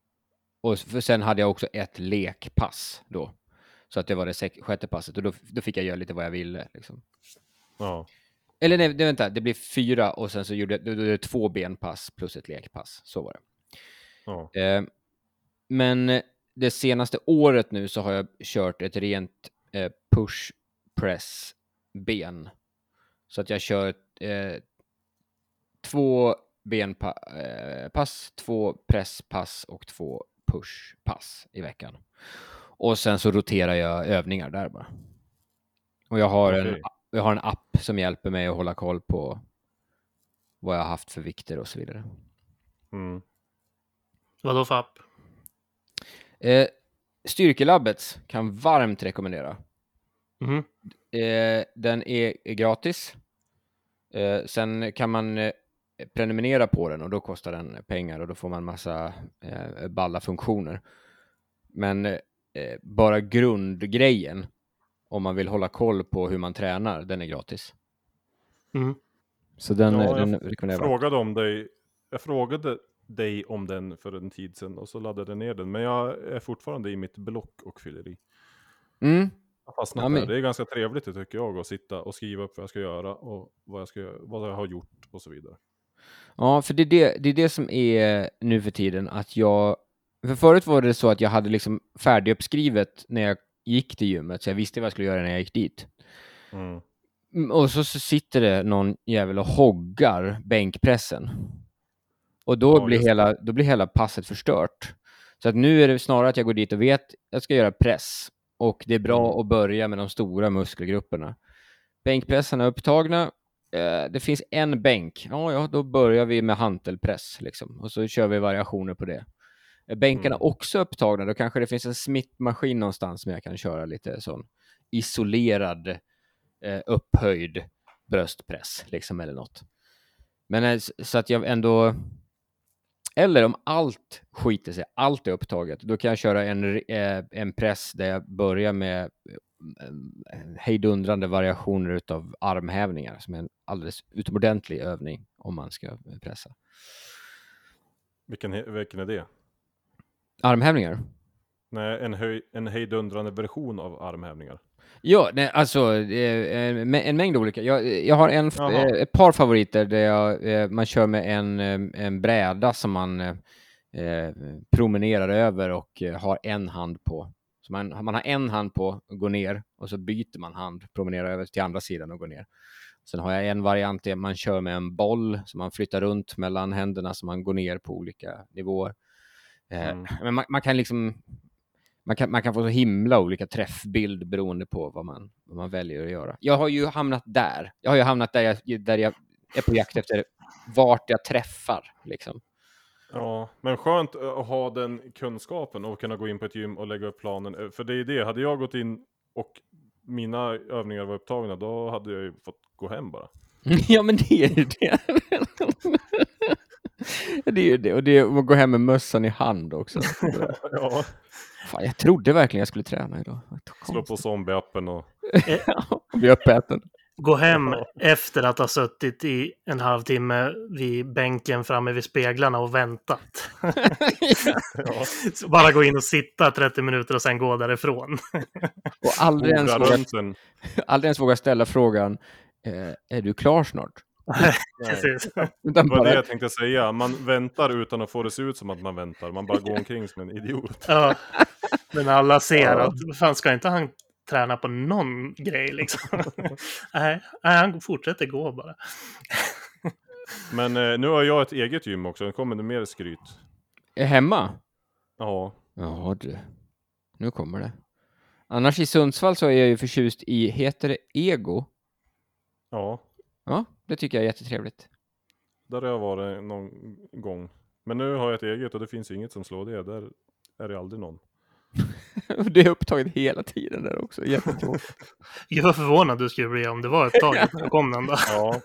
Och sen hade jag också ett lekpass då. Så att det var det sjätte passet och då, då fick jag göra lite vad jag ville. Liksom. Ja. Eller nej, det, vänta, det blev fyra och sen så gjorde jag då, då, det två benpass plus ett lekpass. Så var det. Ja. Eh, men det senaste året nu så har jag kört ett rent eh, push press ben. Så att jag kör eh, två benpass, eh, två presspass och två pushpass i veckan. Och sen så roterar jag övningar där bara. Och jag har, en, Okej. jag har en app som hjälper mig att hålla koll på vad jag har haft för vikter och så vidare. Mm. Vad då för app? Eh, Styrkelabbet kan varmt rekommendera. Mhm. Eh, den är, är gratis. Eh, sen kan man eh, prenumerera på den och då kostar den pengar och då får man massa eh, balla funktioner. Men eh, bara grundgrejen, om man vill hålla koll på hur man tränar, den är gratis. Mhm. Så den, Ja, jag den rekommenderar jag. frågade om dig, jag frågade dig om den för en tid sedan och så laddade jag ner den. Men jag är fortfarande i mitt block och fyller i. Mm. Jag fastnat Ja, där. men- Det är ganska trevligt tycker jag att sitta och skriva upp vad jag ska göra och vad jag, ska, vad jag har gjort och så vidare. Ja, för det är det, det är det som är nu för tiden att jag... För förut var det så att jag hade liksom färdiguppskrivet när jag gick till gymmet, så jag visste vad jag skulle göra när jag gick dit. Mm. Mm, Och så, så sitter det någon jävel och hoggar bänkpressen. Och då, Ja, blir hela, då blir hela passet förstört. Så att nu är det snarare att jag går dit och vet att jag ska göra press. Och det är bra Mm. att börja med de stora muskelgrupperna. Bänkpressarna är upptagna. Eh, det finns en bänk. Ja, ja, då börjar vi med hantelpress. Liksom. Och så kör vi variationer på det. Är bänkarna Mm. också upptagna, då kanske det finns en smittmaskin någonstans som jag kan köra lite sån isolerad eh, upphöjd bröstpress liksom eller något. Men eh, så att jag ändå eller om allt skiter sig, allt är upptaget, då kan jag köra en, eh, en press där jag börjar med eh, hejdundrande variationer utav armhävningar som är en alldeles utomordentlig övning om man ska pressa. Vilken, vilken är det? Armhävningar? Nej, en, höj, en hejdundrande version av armhävningar. Ja, nej, alltså eh, en, en mängd olika. Jag, jag har en, Jaha. eh, ett par favoriter där jag, eh, man kör med en, en bräda som man eh, promenerar över och har en hand på. Så man, man har en hand på och går ner och så byter man hand, promenerar över till andra sidan och går ner. Sen har jag en variant där man kör med en boll som man flyttar runt mellan händerna så man går ner på olika nivåer. Eh, Mm. Men man, man kan liksom Man kan, man kan få så himla olika träffbild beroende på vad man, vad man väljer att göra. Jag har ju hamnat där. Jag har ju hamnat där jag, där jag är på jakt efter vart jag träffar. Liksom. Ja, men skönt att ha den kunskapen och kunna gå in på ett gym och lägga upp planen. Eh, För det är det, hade jag gått in och mina övningar var upptagna, då hade jag ju fått gå hem bara. ja, men det är ju det. Det är ju det. Och det är att gå hem med mössan i hand också. Ja, Fan, jag trodde verkligen jag skulle träna idag. slå på zombie-appen och... och bli uppäten. Gå hem efter att ha suttit i en halvtimme vid bänken framme vid speglarna och väntat. Ja, bara gå in och sitta 30 minuter och sen gå därifrån. Och aldrig ens, våga, aldrig ens våga ställa frågan, eh, är du klar snart? Precis. Utan Det var det jag tänkte säga, man väntar utan att få det se ut som att man väntar. Man bara går omkring som en idiot. Ja. Men alla ser Ja. att, fan ska inte han träna på någon grej liksom? nej, nej, han fortsätter gå bara. Men eh, nu har jag ett eget gym också, nu kommer det mer skryt. är hemma? Ja, Ja du, nu kommer det. Annars i Sundsvall så är jag ju förtjust i, heter det Ego? ja, Ja, det tycker jag är jättetrevligt. där har jag varit någon gång. Men nu har jag ett eget och det finns inget som slår det. Där är det aldrig någon. det är upptaget hela tiden där också, jättetråkigt. Jag var förvånad du skulle bli om det var upptaget när det kom den då. Ja,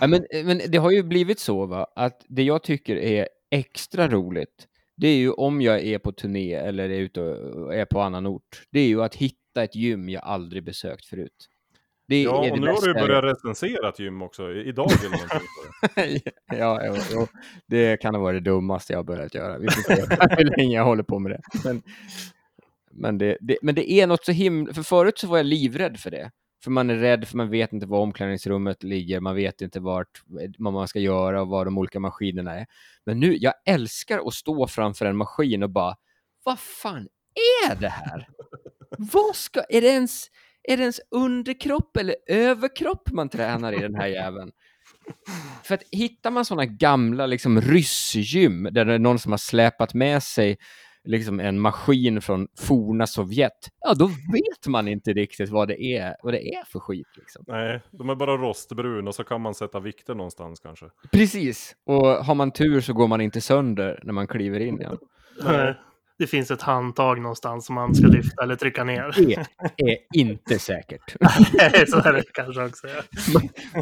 Ja, men, men det har ju blivit så va, att det jag tycker är extra roligt, det är ju om jag är på turné eller är ute och är på annan ort, det är ju att hitta ett gym jag aldrig besökt förut. Det ja och nu har du börjat recensera ett gym också, idag eller någonting. ja, ja, ja, det kan ha varit det dummaste jag har börjat göra. Vi får se hur länge jag håller på med det. Men, men, det, det, men det är något så himla... För förut så var jag livrädd för det. För man är rädd, för man vet inte var omklädningsrummet ligger, man vet inte vart, vad man ska göra och vad de olika maskinerna är. Men nu, jag älskar att stå framför en maskin och bara, vad fan är det här? Vad ska, är det ens, är det ens underkropp eller överkropp man tränar i den här jäveln? För att hittar man sådana gamla liksom ryssgym där det är någon som har släpat med sig liksom en maskin från forna Sovjet, ja då vet man inte riktigt vad det är, vad det är för skit. Liksom. Nej, de är bara rostbrun och så kan man sätta vikter någonstans kanske. Precis, och har man tur så går man inte sönder när man kliver in igen. Nej. Det finns ett handtag någonstans som man ska lyfta eller trycka ner. Det är inte säkert. Så är det kanske också. Ja.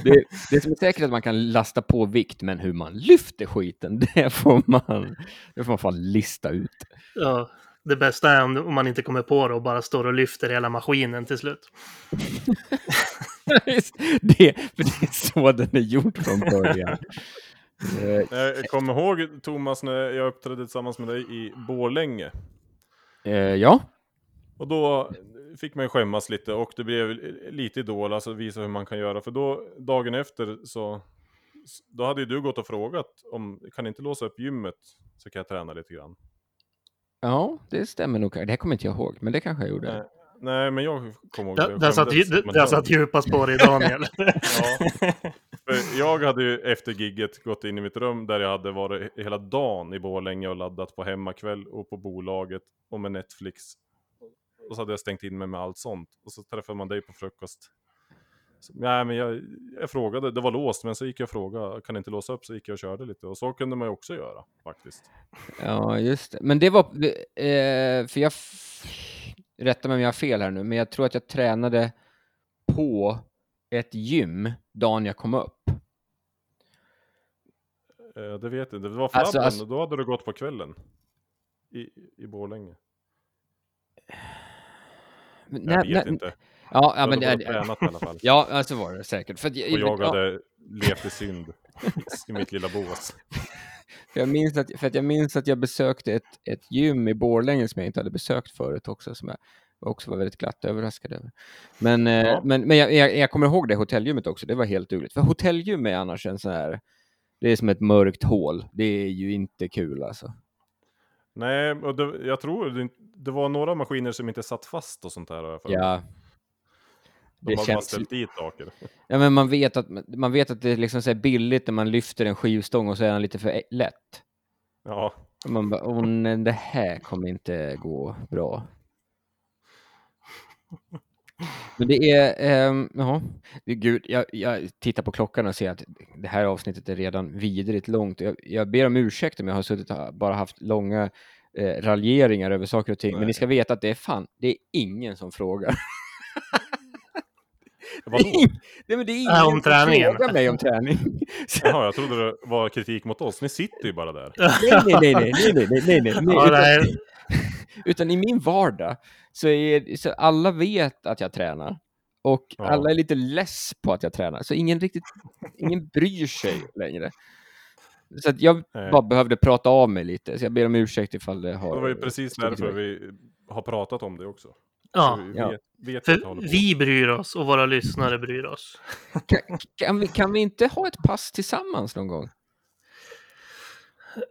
Det, det som är säkert är att man kan lasta på vikt, men hur man lyfter skiten, det får man, det får man fan lista ut. Ja, det bästa är om man inte kommer på det och bara står och lyfter hela maskinen till slut. det, för det är så den är gjord från början. Eh, Jag kommer ihåg Thomas när jag uppträdde tillsammans med dig i Borlänge. eh, ja, Och då fick man skämmas lite och det blev lite idol, alltså visa hur man kan göra. För då, dagen efter så, då hade ju du gått och frågat om, kan inte låsa upp gymmet så kan jag träna lite grann. ja, det stämmer nog. Det här kommer inte jag ihåg, men det kanske jag gjorde. Nej. Nej, men jag kommer ihåg Det, det, satt, hund. satt djupast på dig Daniel. Ja. För jag hade ju efter gigget gått in i mitt rum där jag hade varit hela dagen i Borlänge och laddat på hemmakväll och på bolaget och med Netflix. Och så hade jag stängt in mig med allt sånt. Och så träffade man dig på frukost. Så, nej, men jag, jag frågade, det var låst, men så gick jag och frågade, kan inte låsa upp? Så gick jag och körde lite. Och så kunde man ju också göra faktiskt. Ja, just det. Men det var, eh, för jag, rätta mig om jag har fel här nu, men jag tror att jag tränade på ett gym dagen jag kom upp. Eh, det vet jag inte, det var Flabben, Alltså, alltså- då hade du gått på kvällen. I, i Borlänge. Men Jag vet inte. Ja, ja men det bara tränat i alla fall. Ja, ja, så var det säkert. För jag, Och jag ja, hade levt i synd i mitt lilla bås. för jag minns att, för att jag minns att jag besökte ett, ett gym i Borlänge som jag inte hade besökt förut också, som jag också var väldigt glatt överraskad över. Men, eh, Ja. men, men jag, jag, jag kommer ihåg det hotellgymmet också, det var helt dugligt. För hotellgym är annars en sån här, det är som ett mörkt hål. Det är ju inte kul alltså. Nej, och det, jag tror det, det var några maskiner som inte satt fast och sånt där. Ja. De Det bara känns, ställt dit saker. ja, men man vet att man vet att det är liksom så billigt när man lyfter en skivstång och så är den lite för lätt. Ja, Och Man bara, åh nej, det här kommer inte gå bra. Men det är, um, gud, jag, jag tittar på klockan och ser att det här avsnittet är redan vidrigt långt. Jag, jag ber om ursäkt om jag har suttit och bara haft långa eh, raljeringar över saker och ting, men Nej. ni ska veta att det är fan, det är ingen som frågar. Vadå? Nej, men det är ingen äh, som frågar mig om träning. Jaha, jag trodde det var kritik mot oss. Ni sitter ju bara där. nej, nej, nej, nej, nej, nej, nej, nej. Ja, nej. Utan i min vardag så är så alla vet att jag tränar och ja. alla är lite less på att jag tränar, så ingen riktigt, ingen bryr sig längre. Så jag Nej. bara behövde prata av mig lite, så jag ber om ursäkt ifall det har... Det var ju precis därför vi har pratat om det också. Ja, vi Ja. vet, vet för vi bryr oss och våra lyssnare bryr oss. Kan, kan, vi, kan vi inte ha ett pass tillsammans någon gång?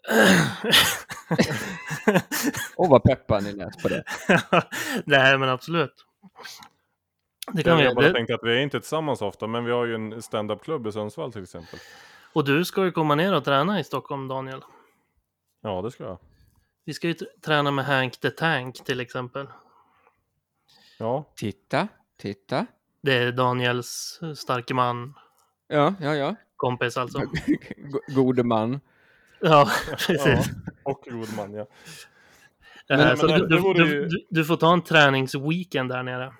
Åh, vad peppad ni lät på det. Nej, men absolut. Det kan Jag, vi jag bara det, tänkte att vi är inte tillsammans ofta, men vi har ju en stand-up-klubb i Sundsvall till exempel. Och du ska ju komma ner och träna i Stockholm, Daniel. Ja, det ska jag. Vi ska ju träna med Hank the Tank till exempel. Ja, Titta, titta. Det är Daniels starke man, Ja, ja, ja. kompis alltså. Go- Gode man. Ja, precis. ja. och god man, ja. Men- så men du, det du, vore du, ju- du, du får ta en träningsweekend där nere.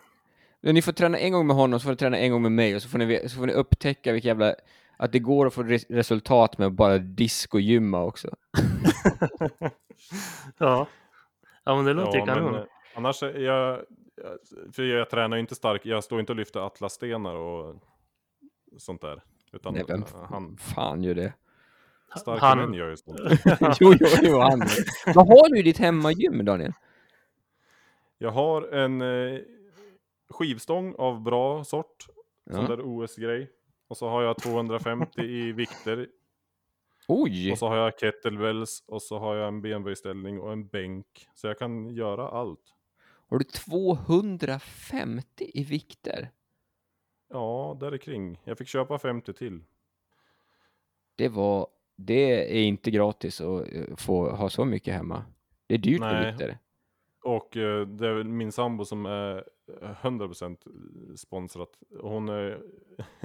Ni får träna en gång med honom, så får ni träna en gång med mig och så får ni, så får ni upptäcka vilka jävla... Att det går att få re resultat med att bara disco-gymma också. Ja. Ja, men det låter ju ja, kanon. men, eh, annars, jag- för jag tränar ju inte stark, jag står inte och lyfter atlasstenar och sånt där. Utan Nej, vem eh, han, fan gör det? starka han- män gör ju sånt. jo, jo, jo, han. Vad har du i ditt hemmagym, Daniel? Jag har en eh, skivstång av bra sort, sån Ja. där OS-grej. Och så har jag 250 i vikter. Oj! Och så har jag kettlebells och så har jag en benböjställning och en bänk. Så jag kan göra allt. Har du 250 i vikter? Ja, där är kring. Jag fick köpa 50 till. Det var... Det är inte gratis att eh, få ha så mycket hemma. Det är dyrt med Nej. vikter. Och eh, det är min sambo som är 100% sponsrat. Hon, är,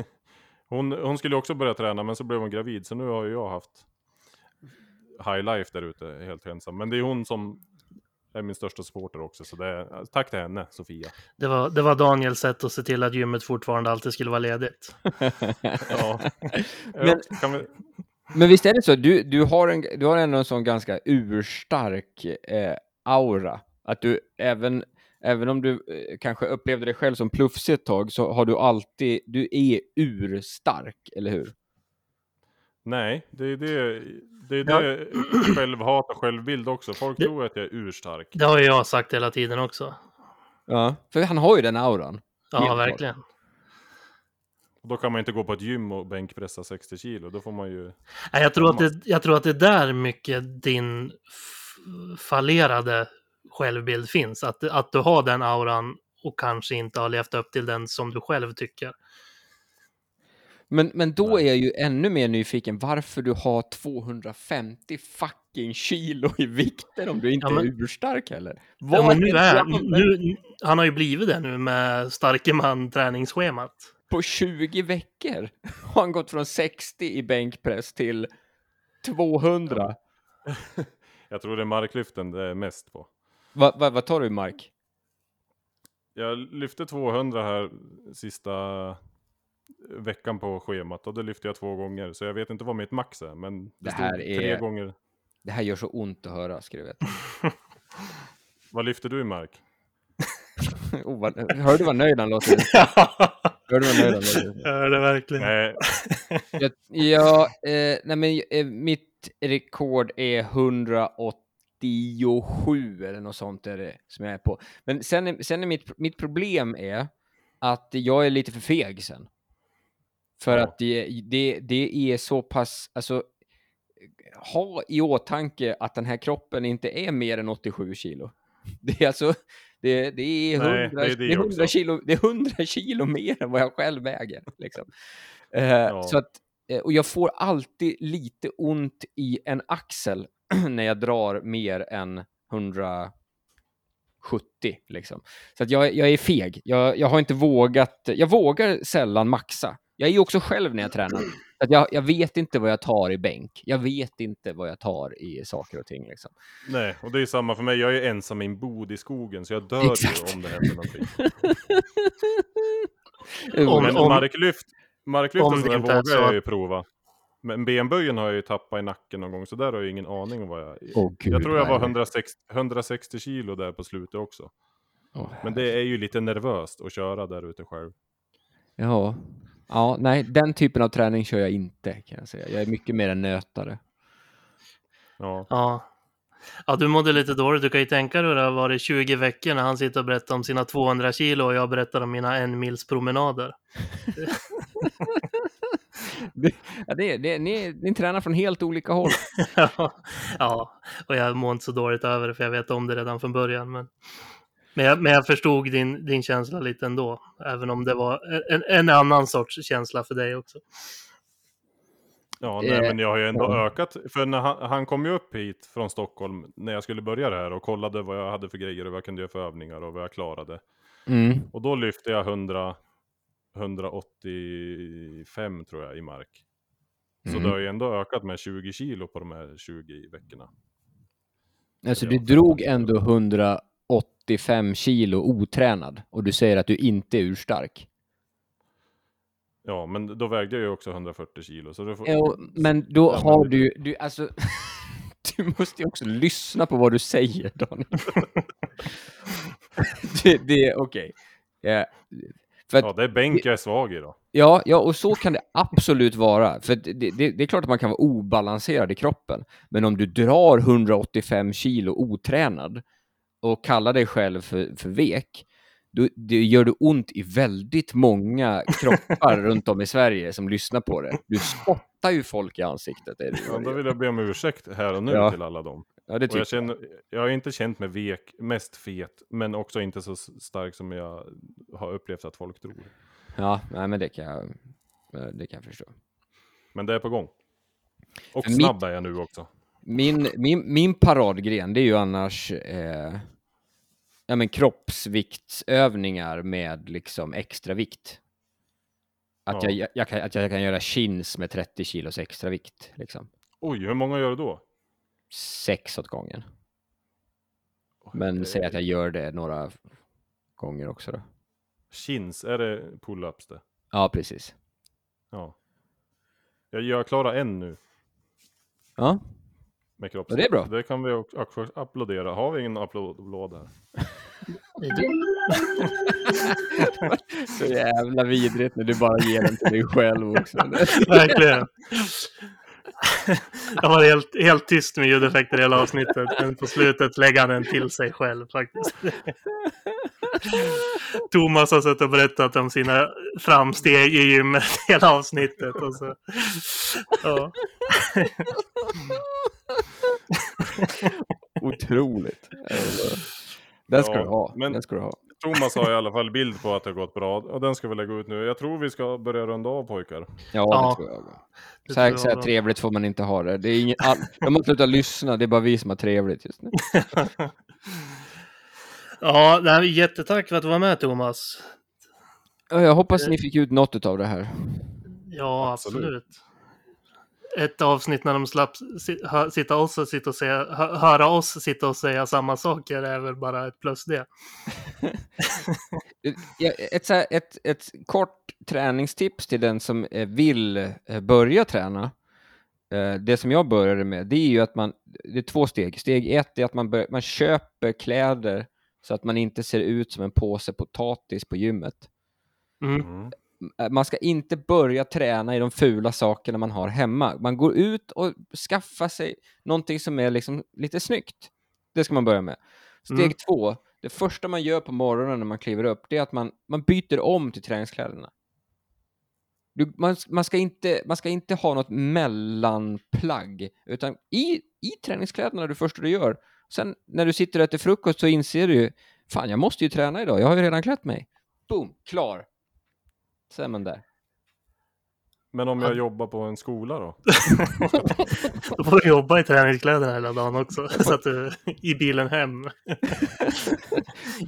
hon, hon skulle också börja träna men så blev hon gravid så nu har jag haft high life där ute helt ensam. Men det är hon som är min största supporter också så det tack till henne Sofia. Det var, det var Daniels sätt att se till att gymmet fortfarande alltid skulle vara ledigt. Ja. Men- kan vi, Men visst är det så, du, du, har en, du har ändå en sån ganska urstark eh, aura. Att du även, även om du eh, kanske upplevde dig själv som plufsig ett tag så har du alltid, du är urstark, eller hur? Nej, det är det, det, är Ja. det självhat och självbild också. Folk Det- tror att jag är urstark. Det har ju jag sagt hela tiden också. Ja. För han har ju den auran. Ja, Helt verkligen. Och då kan man inte gå på ett gym och bänkpressa 60 kilo. Då får man ju... Nej, jag, tror att det, jag tror att det är där mycket din fallerade självbild finns. Att, att du har den auran och kanske inte har levt upp till den som du själv tycker. Men, men då Nej. är jag ju ännu mer nyfiken varför du har 250 fucking kilo i vikter om du inte Ja, men- är urstark heller. Ja, Vad men nu är nu, han har ju blivit det nu med starke man träningsschemat. På 20 veckor har han gått från 60 i bänkpress till 200. Jag tror det är marklyften det är mest på. Vad vad- vad tar du i mark? Jag lyfte 200 här sista veckan på schemat och det lyfte jag två gånger. Så jag vet inte vad mitt max är, men det, Det här tre är- gånger. Det här gör så ont att höra, ska du veta. Vad lyfter du i mark? oh, vad, hör du vad nöjd han låter? Hör du vad nöjd han låter? Är verkligen. Nej, Jag, ja, eh, nej men eh, mitt rekord är 187 eller något sånt är det som jag är på. Men sen, är- sen är mitt, mitt problem är att jag är lite för feg sen. För Ja. att det, det, det är så pass, alltså ha i åtanke att den här kroppen inte är mer än 87 kilo. Det är alltså, det, det är Nej, 100, det är det det är 100 också. kilo, det är 100 kilo mer än vad jag själv väger. Liksom. Eh, Så att, eh, och jag får alltid lite ont i en axel när jag drar mer än 170 liksom. Så att jag, jag är feg. Jag, jag har inte vågat, jag vågar sällan maxa. Jag är ju också själv när jag tränar. Att jag, jag vet inte vad jag tar i bänk. Jag vet inte vad jag tar i saker och ting liksom. Nej, och det är samma för mig. Jag är ensam i en bod i skogen, så jag dör Exakt. ju om det händer någonting. Om- Men om- marklyft, marklyft om och det inte vågar jag ju prova. Men benböjen har jag ju tappat i nacken någon gång, så där har jag ingen aning om vad jag... Åh, gud, jag tror jag var är det? 160, 160 kilo där på slutet också. Åh, Men det är ju lite nervöst att köra där ute själv. Ja. Ja, nej, den typen av träning kör jag inte kan jag säga. Jag är mycket mer en nötare. Ja. Ja. Ja, du mådde lite dåligt. Du kan ju tänka dig hur det har varit 20 veckor när han sitter och berättar om sina 200 kilo och jag berättar om mina en mils promenader. Det, ja, det, det, ni, ni tränar från helt olika håll. ja, och jag mår inte så dåligt över det för jag vet om det redan från början. Men, men, jag, men jag förstod din, din känsla lite ändå, även om det var en, en annan sorts känsla för dig också. Ja, nej, Eh, men jag har ju ändå ja. ökat. För när han, han kom ju upp hit från Stockholm när jag skulle börja det här och kollade vad jag hade för grejer och vad jag kunde göra för övningar och vad jag klarade. Mm. Och då lyfte jag 100, 185 tror jag i mark. Så Mm. det har ju ändå ökat med 20 kilo på de här 20 veckorna. Alltså du drog ändå 185 kilo otränad och du säger att du inte är urstark. Ja, men då vägde jag ju också 140 kilo. Så det får... Ja, men då har du, du alltså, du måste ju också lyssna på vad du säger Daniel. det, det är okej. Ja, för att, Ja, det är bänk jag är svag i då. Ja, ja, och så kan det absolut vara. För det, det, det är klart att man kan vara obalanserad i kroppen. Men om du drar 185 kilo otränad och kallar dig själv för, för vek, då det gör det ont i väldigt många kroppar runt om i Sverige som lyssnar på det. Du spottar ju folk i ansiktet. Är det, Ja, då vill jag be om ursäkt här och nu Ja, till alla dem. ja, det Och jag, känner, jag har inte känt mig vek, mest fet, men också inte så stark som jag har upplevt att folk tror. Ja, nej, men det kan jag, det kan jag förstå. Men det är på gång. Och För mitt- snabb är jag nu också. Min, min, min paradgren, det är ju annars eh, ja, men kroppsviktsövningar med liksom extra vikt. Att, Ja. jag, jag kan, att jag kan göra chins med 30 kilos extra vikt. Liksom. Oj, hur många gör du då? Sex åt gången. Men Eh, säg att jag gör det några gånger också då. Chins, är det pull-ups det? Ja, precis. Ja. Jag, jag klarar en nu Ja, med kropps. Ja, det är bra. Det kan vi också också applådera. Har vi ingen applåd här? så jävla vidrigt när du bara ger den till dig själv också. Verkligen. Jag var helt, helt tyst med ljudeffekter hela avsnittet, men på slutet lägger han den till sig själv faktiskt. Thomas har suttit och berättat om sina framsteg i gymmet hela avsnittet. Och så. Ja. Otroligt. Den ska Ja, du ha. men- Den ska du ha. Thomas har i alla fall bild på att det har gått bra och den ska vi lägga ut nu. Jag tror vi ska börja runda av pojkar. Ja, Ja, det tror jag. det Så här, så här trevligt får man inte ha det. det är ingen, all, de har slutat lyssna, det är bara vi som har trevligt just nu. Ja, nej, jättetack för att du var med Thomas. Ja, Jag hoppas ni fick ut något av det här. Ja, Absolut. absolut. Ett avsnitt när de slapp sitta oss och sitta och säga, hö- höra oss sitta och säga samma saker är väl bara ett plus det. Ett, här, ett, ett kort träningstips till den som eh, vill eh, börja träna. Eh, Det som jag började med, det är ju att man, det är två steg. Steg ett är att man, bör, man köper kläder så att man inte ser ut som en påse potatis på gymmet. Mm. Eh, man ska inte börja träna i de fula sakerna man har hemma. Man går ut och skaffar sig någonting som är liksom lite snyggt. Det ska man börja med. Steg Mm. två, det första man gör på morgonen när man kliver upp, det är att man, man byter om till träningskläderna. Du, man, man, ska inte, man ska inte ha något mellanplagg, utan i, i träningskläderna det första du gör. Sen när du sitter och äter frukost så inser du ju, fan jag måste ju träna idag, jag har ju redan klätt mig. Boom, klar. Så är man där. Men om jag jobbar på en skola då? Då får du jobba i träningskläderna hela dagen också. Så att du i bilen hem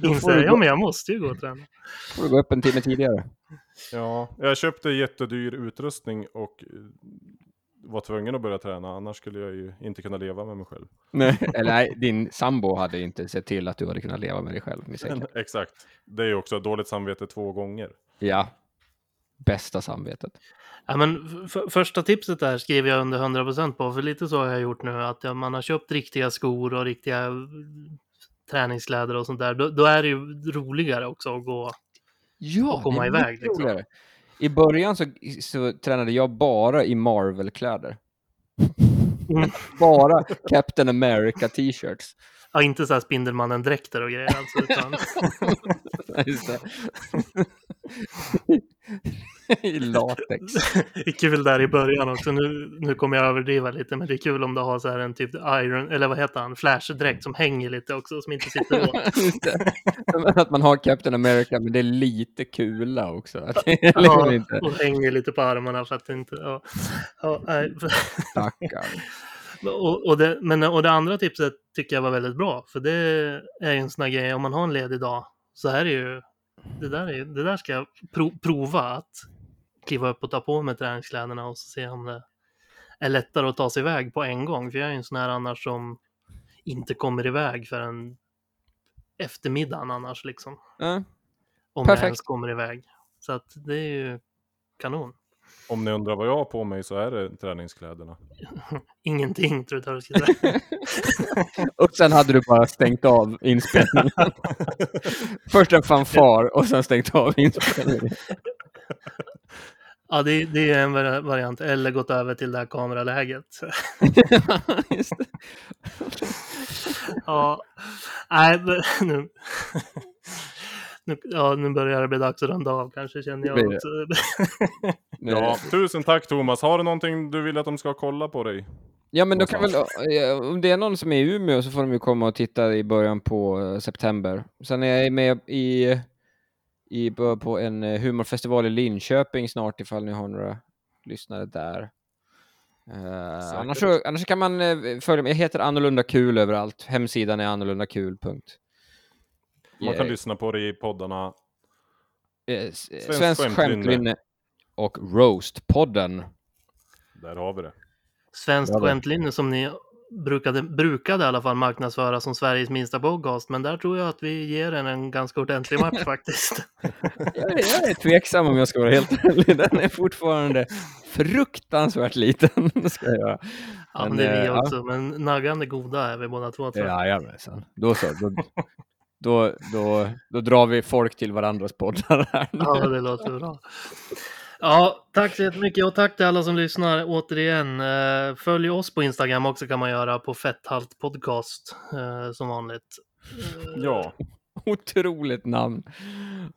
inser, ja men jag måste ju gå och träna. Får du gå upp en timme tidigare. Ja, jag köpte jättedyr utrustning och eh, var tvungen att börja träna. Annars skulle jag ju inte kunna leva med mig själv. Nej. Eller nej, din sambo hade inte sett till att du hade kunnat leva med dig själv. Exakt. Det är ju också dåligt samvete två gånger. Ja. Bästa samvetet. Ja, men första tipset där skriver jag under 100% på, för lite så har jag gjort nu, att man har köpt riktiga skor och riktiga mm, träningskläder och sånt där. Då, då är det ju roligare också att gå. Ja, Och komma det är iväg, mycket liksom. roligare. I början så, så tränade jag bara i Marvel-kläder. Mm. Bara Captain America t-shirts. Ja, inte så här Spindelmannen-dräkter och grejer alltså, utan. I latex. det är kul där i början också. Nu, nu kommer jag överdriva lite, men det är kul om du har så här en typ Iron, eller vad heter han, Flash-dräkt som hänger lite också, som inte sitter åt. Att man har Captain America, men det är lite kula också. Att det är liksom Ja, inte och hänger lite på armarna för att det inte... Ja, ja, nej. stackar. Och, och, det, men, och det andra tipset tycker jag var väldigt bra, för det är ju en sån här grej, om man har en ledig dag, så är det ju, det där, är, det där ska jag pro, prova att kliva upp och ta på mig träningskläderna och så se om det är lättare att ta sig iväg på en gång, för jag är ju en sån här annars som inte kommer iväg förrän eftermiddagen annars liksom, Ja. om jag Perfekt. ens kommer iväg. Så att det är ju kanon. Om ni undrar vad jag har på mig så är det träningskläderna. Ingenting tror jag du skulle säga. Och sen hade du bara stängt av inspelningen. Först en fanfar och sen stängt av inspelningen. Ja, det, det är en vari- variant. Eller gått över till det här kameraläget. Just det. ja, nej, nu, nu, ja, nu börjar det bli dags att runda av kanske känner jag. Det. Ja, tusen tack Thomas. Har du någonting du vill att de ska kolla på dig? Ja, men då kan väl, om det är någon som är i Umeå så får de ju komma och titta i början på eh, september. Sen är jag med i, i, bör- på en eh, humorfestival i Linköping snart ifall ni har några lyssnare där. Säkert. annars, så, annars kan man eh, följa mig. Jag heter annorlunda kul överallt. Hemsidan är annorlundakul. punkt. Man kan lyssna på dig i poddarna. s- Svensk Svensk skämtlynne. skämtlynne och Roast-podden. Där har vi det. Svenskt Ja, det. skämtlinje som ni brukade, brukade i alla fall marknadsföra som Sveriges minsta podcast. Men där tror jag att vi ger den en ganska ordentlig match faktiskt. Jag är, jag är tveksam om jag ska vara helt ärlig. Den är fortfarande fruktansvärt liten. Ska jag göra. Ja, men Men, det är vi eh, ja. också. Men naggande goda är vi båda två. Tror jag. Jajamensan. Då så. Då, då, då, då drar vi folk till varandras poddar här. Ja, det låter bra. Ja, tack så jättemycket och tack till alla som lyssnar återigen. Eh, Följ oss på Instagram också kan man göra på Fetthalt Podcast eh, som vanligt. Ja, Otroligt namn.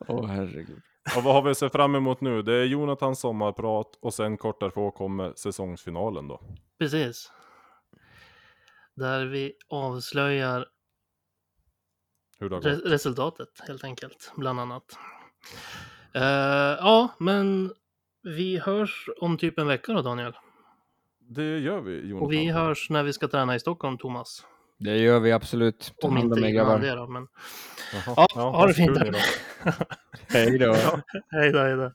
Åh herregud. och vad har vi att se fram emot nu? Det är Jonathans sommarprat och sen kort därpå kommer säsongsfinalen då. Precis. Där vi avslöjar Hur det har re gått. resultatet helt enkelt, bland annat. Eh, ja, men vi hörs om typ en vecka då, Daniel. Det gör vi Jonathan. Och vi hörs när vi ska träna i Stockholm, Thomas. Det gör vi absolut. Ta Om inte innan det då, men Jaha. ja, Ja, ha det fint. Hej då. hej då, hej då.